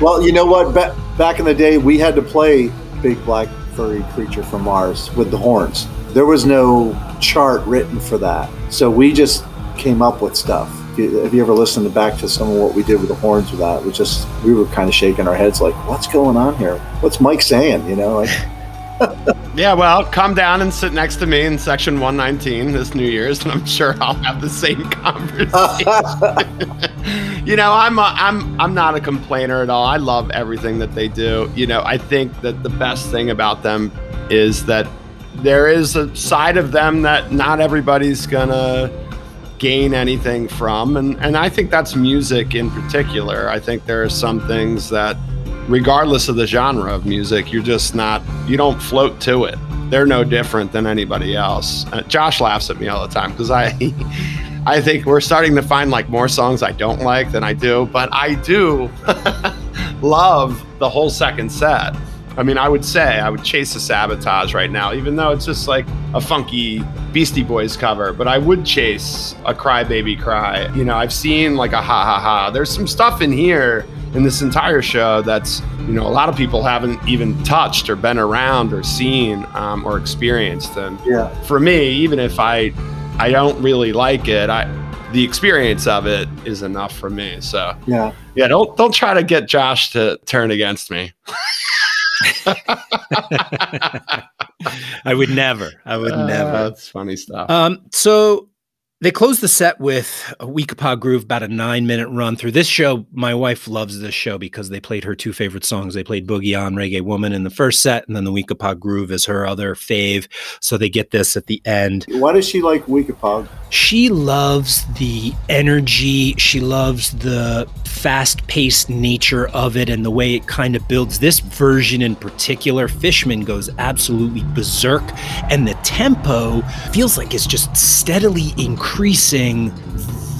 well, you know what? Ba- back in the day, we had to play Big Black Furry Creature from Mars with the horns. There was no chart written for that. So we just came up with stuff Uh, have you ever listened back to some of what we did with the horns with that? It was just we were kind of shaking our heads like, what's going on here? What's Mike saying? You know, like. yeah, well, come down and sit next to me in section 119 this New Year's, and I'm sure I'll have the same conversation. you know, I'm a, I'm I'm not a complainer at all. I love everything that they do. You know, I think that the best thing about them is that there is a side of them that not everybody's gonna gain anything from. And, and I think that's music in particular. I think there are some things that, regardless of the genre of music, you're just not, you don't float to it. They're no different than anybody else. Uh, Josh laughs at me all the time because I. I think we're starting to find like more songs I don't like than I do, but I do love the whole second set. I mean, I would say I would chase a sabotage right now, even though it's just like a funky Beastie Boys cover. But I would chase a Cry Baby Cry. You know, I've seen like a ha ha ha. There's some stuff in here in this entire show that's you know a lot of people haven't even touched or been around or seen um, or experienced. And yeah. for me, even if I I don't really like it, I the experience of it is enough for me. So yeah, yeah. Don't don't try to get Josh to turn against me. I would never. I would uh, never. That's funny stuff. Um, so they closed the set with a Weekapaug Groove, about a nine minute run through. This show, my wife loves this show because they played her two favorite songs. They played Boogie On Reggae Woman in the first set, and then the Weekapaug Groove is her other fave. So they get this at the end. Why does she like Weekapaug? She loves the energy. She loves the fast paced nature of it and the way it kind of builds. This version in particular, Fishman goes absolutely berserk, and the tempo feels like it's just steadily increasing increasing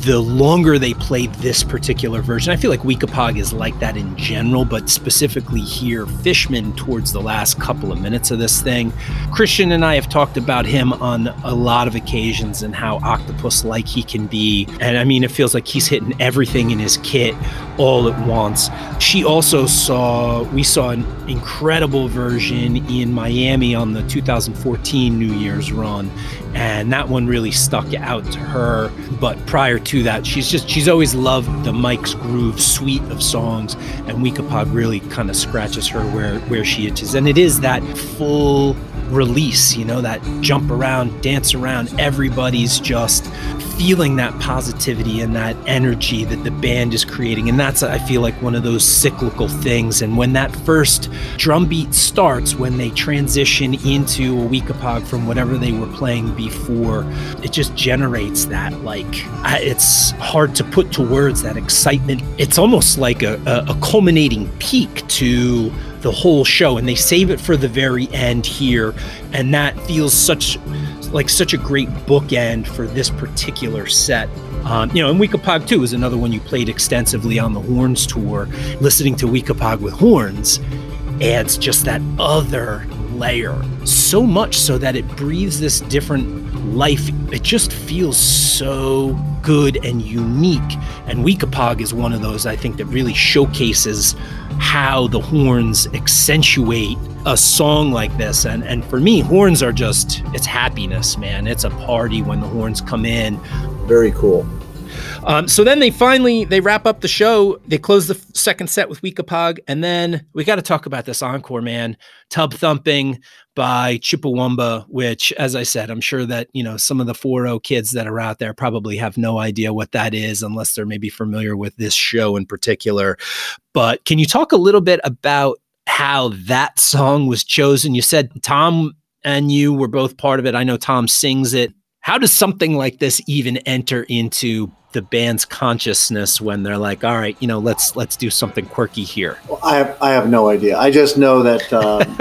the longer they play this particular version. I feel like Weekapaug is like that in general, but specifically here, Fishman towards the last couple of minutes of this thing. Christian and I have talked about him on a lot of occasions and how octopus like he can be. And I mean, it feels like he's hitting everything in his kit all at once. She also saw, we saw an incredible version in Miami on the 2014 New Year's run. And that one really stuck out to her. But prior to that, she's just, she's always loved the Mike's Groove suite of songs. And Weekapaug really kind of scratches her where, where she itches. And it is that full release, you know, that jump around, dance around. Everybody's just feeling that positivity and that energy that the band is creating. And that's, I feel like, one of those cyclical things. And when that first drum beat starts, when they transition into a Weekapaug from whatever they were playing before, it just generates that, like, it's hard to put to words that excitement. It's almost like a, a, a culminating peak to the whole show and they save it for the very end here and that feels such like such a great bookend for this particular set um, you know, and Weekapaug 2 is another one you played extensively on the Horns tour. Listening to Weekapaug with horns adds just that other layer, so much so that it breathes this different life. It just feels so good and unique. And Weekapaug is one of those I think that really showcases how the horns accentuate a song like this. And and for me horns are just it's happiness man. It's a party when the horns come in. Very cool um, so then they finally they wrap up the show. They close the second set with Weekapaug, and then we got to talk about this encore, man. Tub thumping by Chumbawamba, which, as I said, I'm sure that you know some of the 4-0 kids that are out there probably have no idea what that is, unless they're maybe familiar with this show in particular. But can you talk a little bit about how that song was chosen? You said Tom and you were both part of it. I know Tom sings it. How does something like this even enter into the band's consciousness when they're like, all right, you know, let's let's do something quirky here? Well, I have I have no idea. I just know that um,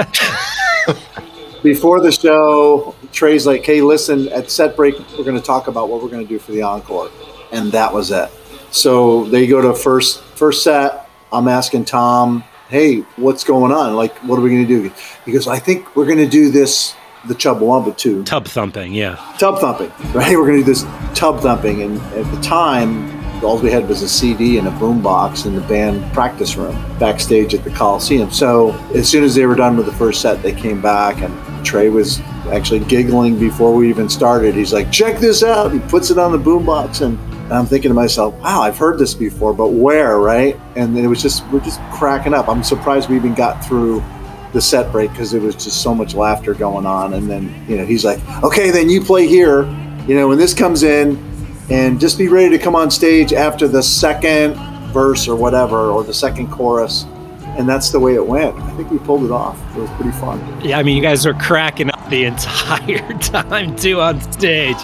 before the show, Trey's like, hey, listen, at set break, we're going to talk about what we're going to do for the encore, and that was it. So they go to first first set. I'm asking Tom, hey, what's going on? Like, what are we going to do? He goes, I think we're going to do this the Chumbawamba too. Tub thumping, yeah. Tub thumping, right? We're going to do this tub thumping, and at the time, all we had was a CD and a boombox in the band practice room backstage at the Coliseum. So as soon as they were done with the first set, they came back, and Trey was actually giggling before we even started. He's like, "Check this out!" He puts it on the boombox, and I'm thinking to myself, "Wow, I've heard this before, but where?" Right? And it was just we're just cracking up. I'm surprised we even got through the set break because there was just so much laughter going on. And then, you know, he's like, okay, then you play here, you know, when this comes in, and just be ready to come on stage after the second verse or whatever, or the second chorus. And that's the way it went. I think we pulled it off. It was pretty fun. Yeah, I mean, you guys were cracking up the entire time too on stage.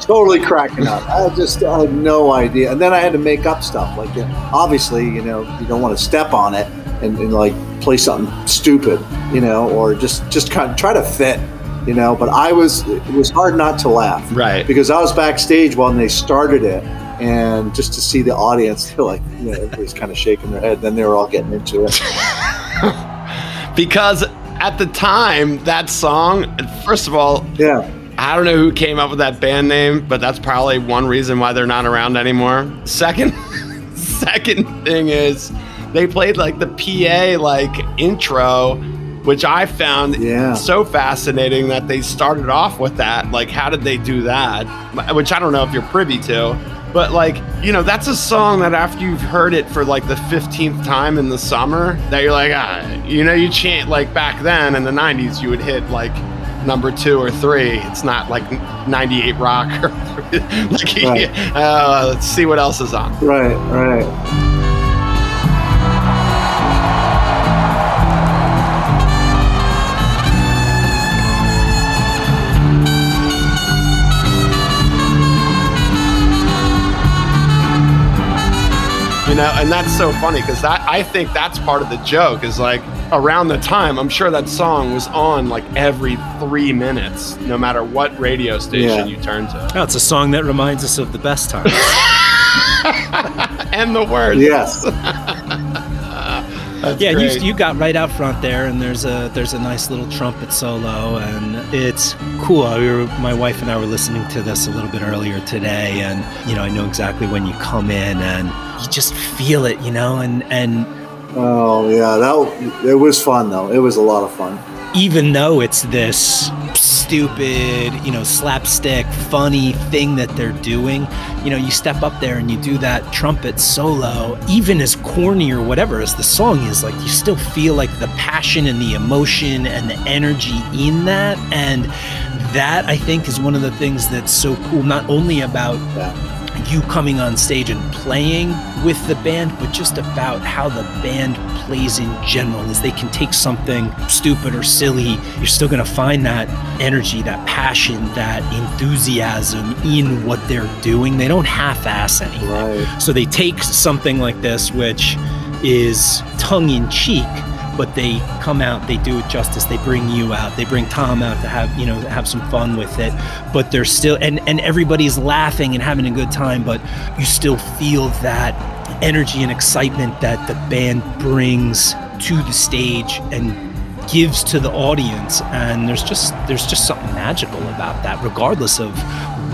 Totally cracking up. I just I had no idea. And then I had to make up stuff. Like, you know, obviously, you know, you don't want to step on it and, and like play something stupid, you know, or just just kind of try to fit, you know. But I was it was hard not to laugh, right? Because I was backstage when they started it, and just to see the audience, they're like, you know, everybody's kind of shaking their head. Then they were all getting into it. because at the time, that song, first of all, yeah. I don't know who came up with that band name, but that's probably one reason why they're not around anymore. Second, second thing is they played like the PA like intro, which I found yeah. so fascinating that they started off with that. Like, how did they do that? Which I don't know if you're privy to. But like, you know, that's a song that after you've heard it for like the 15th time in the summer, that you're like, ah, you know, you chant like back then in the 90s, you would hit like number two or three. It's not like 98 rock or like, right. uh, let's see what else is on. Right, right. You know and that's so funny because that i think that's part of the joke is like around the time i'm sure that song was on like every three minutes no matter what radio station yeah. you turn to. Oh, it's a song that reminds us of the best times. And the worst. Yes That's yeah, you, you got right out front there, and there's a there's a nice little trumpet solo, and it's cool. We were, my wife and I were listening to this a little bit earlier today, and you know I know exactly when you come in, and you just feel it, you know, and and. Oh yeah, that it was fun though. It was a lot of fun. Even though it's this stupid, you know, slapstick, funny thing that they're doing, you know, you step up there and you do that trumpet solo, even as corny or whatever as the song is, like you still feel like the passion and the emotion and the energy in that. And that I think is one of the things that's so cool, not only about you coming on stage and playing with the band, but just about how the band plays in general. Is they can take something stupid or silly, you're still going to find that energy, that passion, that enthusiasm in what they're doing. They don't half-ass anything. Right. So they take something like this, which is tongue in cheek but they come out, they do it justice. They bring you out, they bring Tom out to have you know have some fun with it. But they're still and and everybody's laughing and having a good time, but you still feel that energy and excitement that the band brings to the stage and gives to the audience and there's just there's just something magical about that regardless of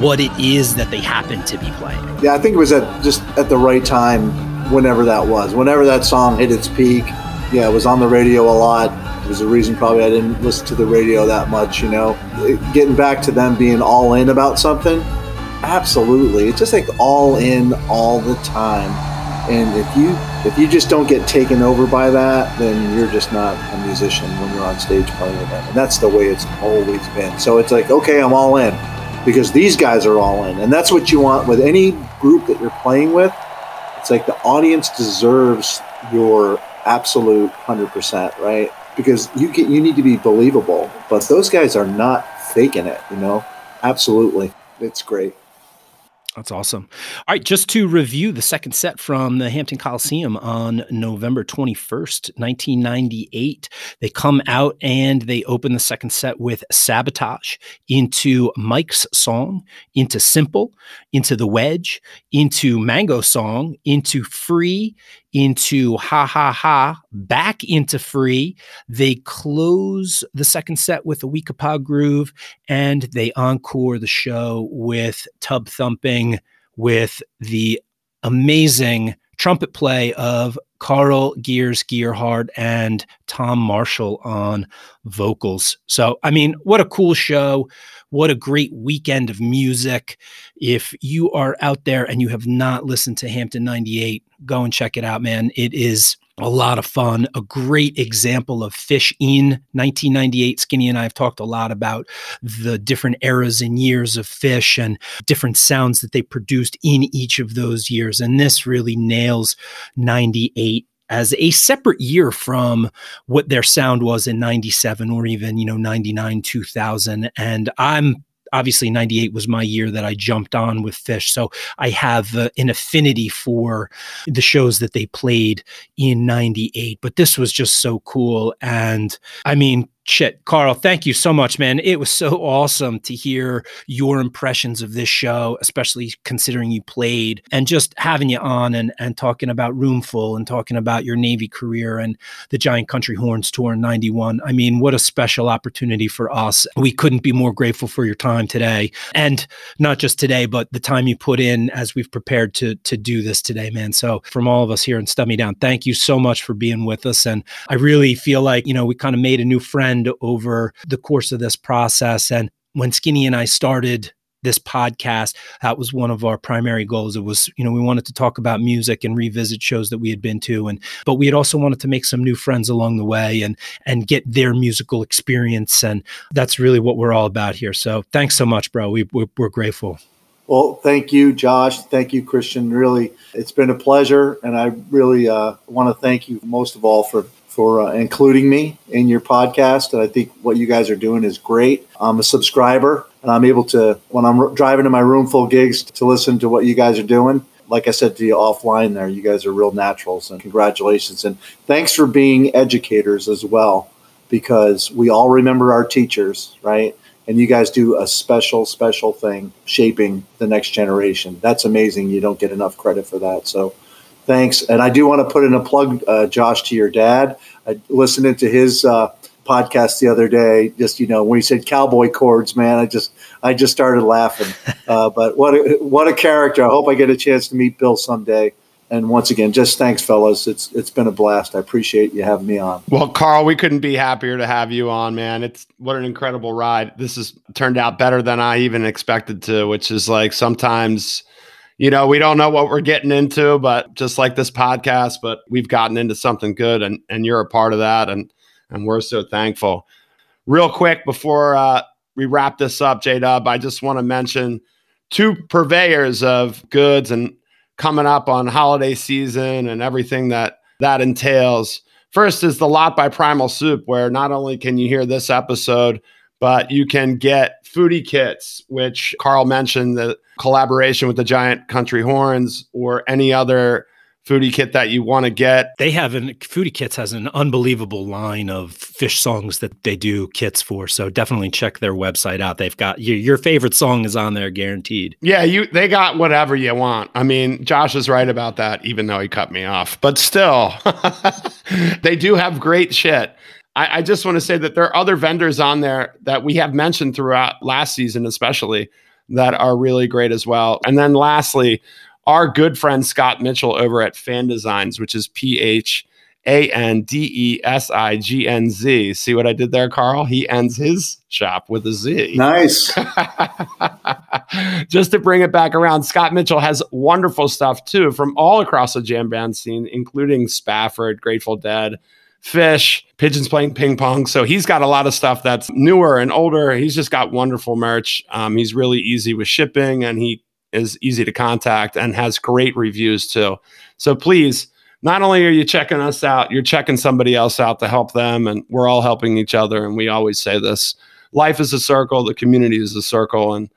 what it is that they happen to be playing yeah i think it was at just at the right time whenever that was whenever that song hit its peak yeah, it was on the radio a lot. It was a reason probably I didn't listen to the radio that much, you know. Getting back to them being all in about something, absolutely. It's just like all in all the time. And if you if you just don't get taken over by that, then you're just not a musician when you're on stage playing with them. And that's the way it's always been. So it's like, okay, I'm all in because these guys are all in. And that's what you want with any group that you're playing with. It's like the audience deserves your absolute 100%, right? Because you get you need to be believable, but those guys are not faking it, you know? Absolutely. It's great. That's awesome. All right, just to review the second set from the Hampton Coliseum on November 21st, 1998. They come out and they open the second set with Sabotage into Mike's song, into Simple, into The Wedge, into Mango Song, into Free, into Ha Ha Ha, back into Free. They close the second set with a Weekapaug groove and they encore the show with Tub Thumping with the amazing trumpet play of Carl Gears Gerhard and Tom Marshall on vocals. So, I mean, what a cool show. What a great weekend of music. If you are out there and you have not listened to Hampton 98, go and check it out, man. It is a lot of fun, a great example of Phish in 1998. Skinny and I have talked a lot about the different eras and years of Phish and different sounds that they produced in each of those years. And this really nails 98 as a separate year from what their sound was in 97 or even you know 99 2000 and i'm obviously 98 was my year that I jumped on with Phish. So I have uh, an affinity for the shows that they played in 98. But this was just so cool. And I mean, shit, Carl, thank you so much, man. It was so awesome to hear your impressions of this show, especially considering you played and just having you on and, and talking about Roomful and talking about your Navy career and the Giant Country Horns tour in 91. I mean, what a special opportunity for us. We couldn't be more grateful for your time today. And not just today, but the time you put in as we've prepared to, to do this today, man. So from all of us here in Stub Me Down, thank you so much for being with us. And I really feel like, you know, we kind of made a new friend over the course of this process. And when Skinny and I started this podcast, that was one of our primary goals. It was, you know, we wanted to talk about music and revisit shows that we had been to, and but we had also wanted to make some new friends along the way and and get their musical experience, and that's really what we're all about here. So thanks so much, bro. We we're, we're grateful. Well, thank you, Josh. Thank you, Christian. Really, it's been a pleasure, and I really uh, want to thank you most of all for for uh, including me in your podcast. And I think what you guys are doing is great. I'm a subscriber and I'm able to, when I'm driving to my Roomful gigs, to listen to what you guys are doing. Like I said to you offline there, you guys are real naturals and congratulations. And thanks for being educators as well, because we all remember our teachers, right? And you guys do a special, special thing shaping the next generation. That's amazing. You don't get enough credit for that. So, Thanks. And I do want to put in a plug, uh, Josh, to your dad. I listened to his uh, podcast the other day. Just you know, when he said cowboy chords, man, I just I just started laughing. Uh, but what a, what a character! I hope I get a chance to meet Bill someday. And once again, just thanks, fellas. It's it's been a blast. I appreciate you having me on. Well, Carl, we couldn't be happier to have you on, man. It's what an incredible ride. This has turned out better than I even expected to, which is like sometimes you know, we don't know what we're getting into, but just like this podcast, but we've gotten into something good and, and you're a part of that. And, and we're so thankful. Real quick before uh, we wrap this up, J Dub, I just want to mention two purveyors of goods and coming up on holiday season and everything that that entails. First is the lot by Primal Soup, where not only can you hear this episode, but you can get foodie kits, which Carl mentioned the collaboration with the Giant Country Horns or any other foodie kit that you want to get. They have an foodie kits has an unbelievable line of Phish songs that they do kits for. So definitely check their website out. They've got your, your favorite song is on there guaranteed. Yeah, you they got whatever you want. I mean, Josh is right about that, even though he cut me off. But still, they do have great shit. I, I just want to say that there are other vendors on there that we have mentioned throughout last season, especially that are really great as well. And then lastly, our good friend Scott Mitchell over at Phan Designz, which is P H A N D E S I G N Z. See what I did there, Carl? He ends his shop with a Z. Nice. Just to bring it back around, Scott Mitchell has wonderful stuff too from all across the jam band scene, including Spafford, Grateful Dead, Phish, Pigeons playing ping pong. So he's got a lot of stuff that's newer and older. He's just got wonderful merch. Um, he's really easy with shipping and he is easy to contact and has great reviews too. So please, not only are you checking us out, you're checking somebody else out to help them, and we're all helping each other. And we always say this life is a circle, the community is a circle. And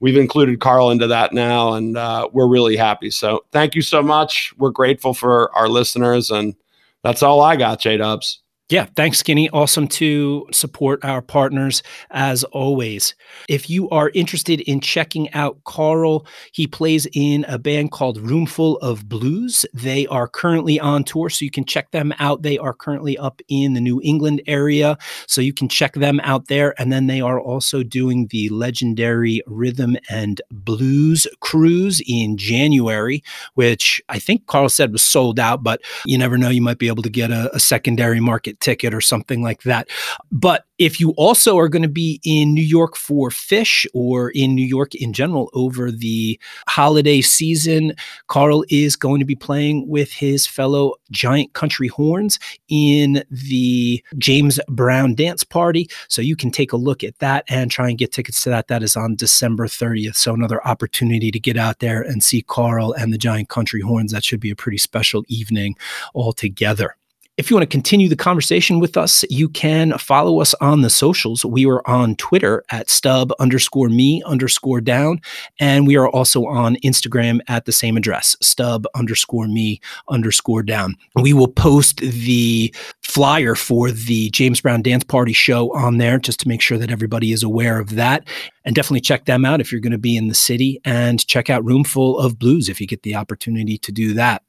we've included Carl into that now, and uh, we're really happy. So thank you so much. We're grateful for our listeners, and that's all I got, J Dubs. Yeah, thanks, Skinny. Awesome to support our partners as always. If you are interested in checking out Carl, he plays in a band called Roomful of Blues. They are currently on tour, so you can check them out. They are currently up in the New England area, so you can check them out there. And then they are also doing the legendary Rhythm and Blues Cruise in January, which I think Carl said was sold out, but you never know. You might be able to get a, a secondary market ticket or something like that. But if you also are going to be in New York for Phish or in New York in general over the holiday season, Carl is going to be playing with his fellow Giant Country Horns in the James Brown Dance Party. So you can take a look at that and try and get tickets to that. That is on December 30th. So another opportunity to get out there and see Carl and the Giant Country Horns. That should be a pretty special evening altogether. If you want to continue the conversation with us, you can follow us on the socials. We are on Twitter at stub underscore me underscore down. And we are also on Instagram at the same address, stub underscore me underscore down. We will post the flyer for the James Brown Dance Party show on there just to make sure that everybody is aware of that. And definitely check them out if you're going to be in the city and check out Roomful of Blues if you get the opportunity to do that.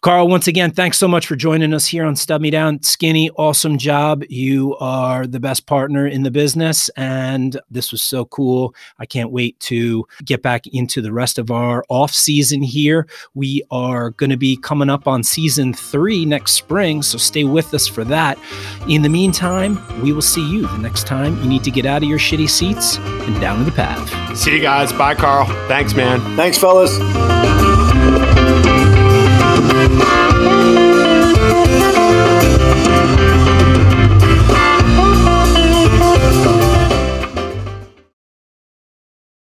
Carl, once again, thanks so much for joining us here on Stub Me Down. Skinny, awesome job. You are the best partner in the business, and this was so cool. I can't wait to get back into the rest of our off season here. We are going to be coming up on season three next spring, so stay with us for that. In the meantime, we will see you the next time you need to get out of your shitty seats and down to the path. See you guys. Bye, Carl. Thanks, man. Thanks, fellas. You.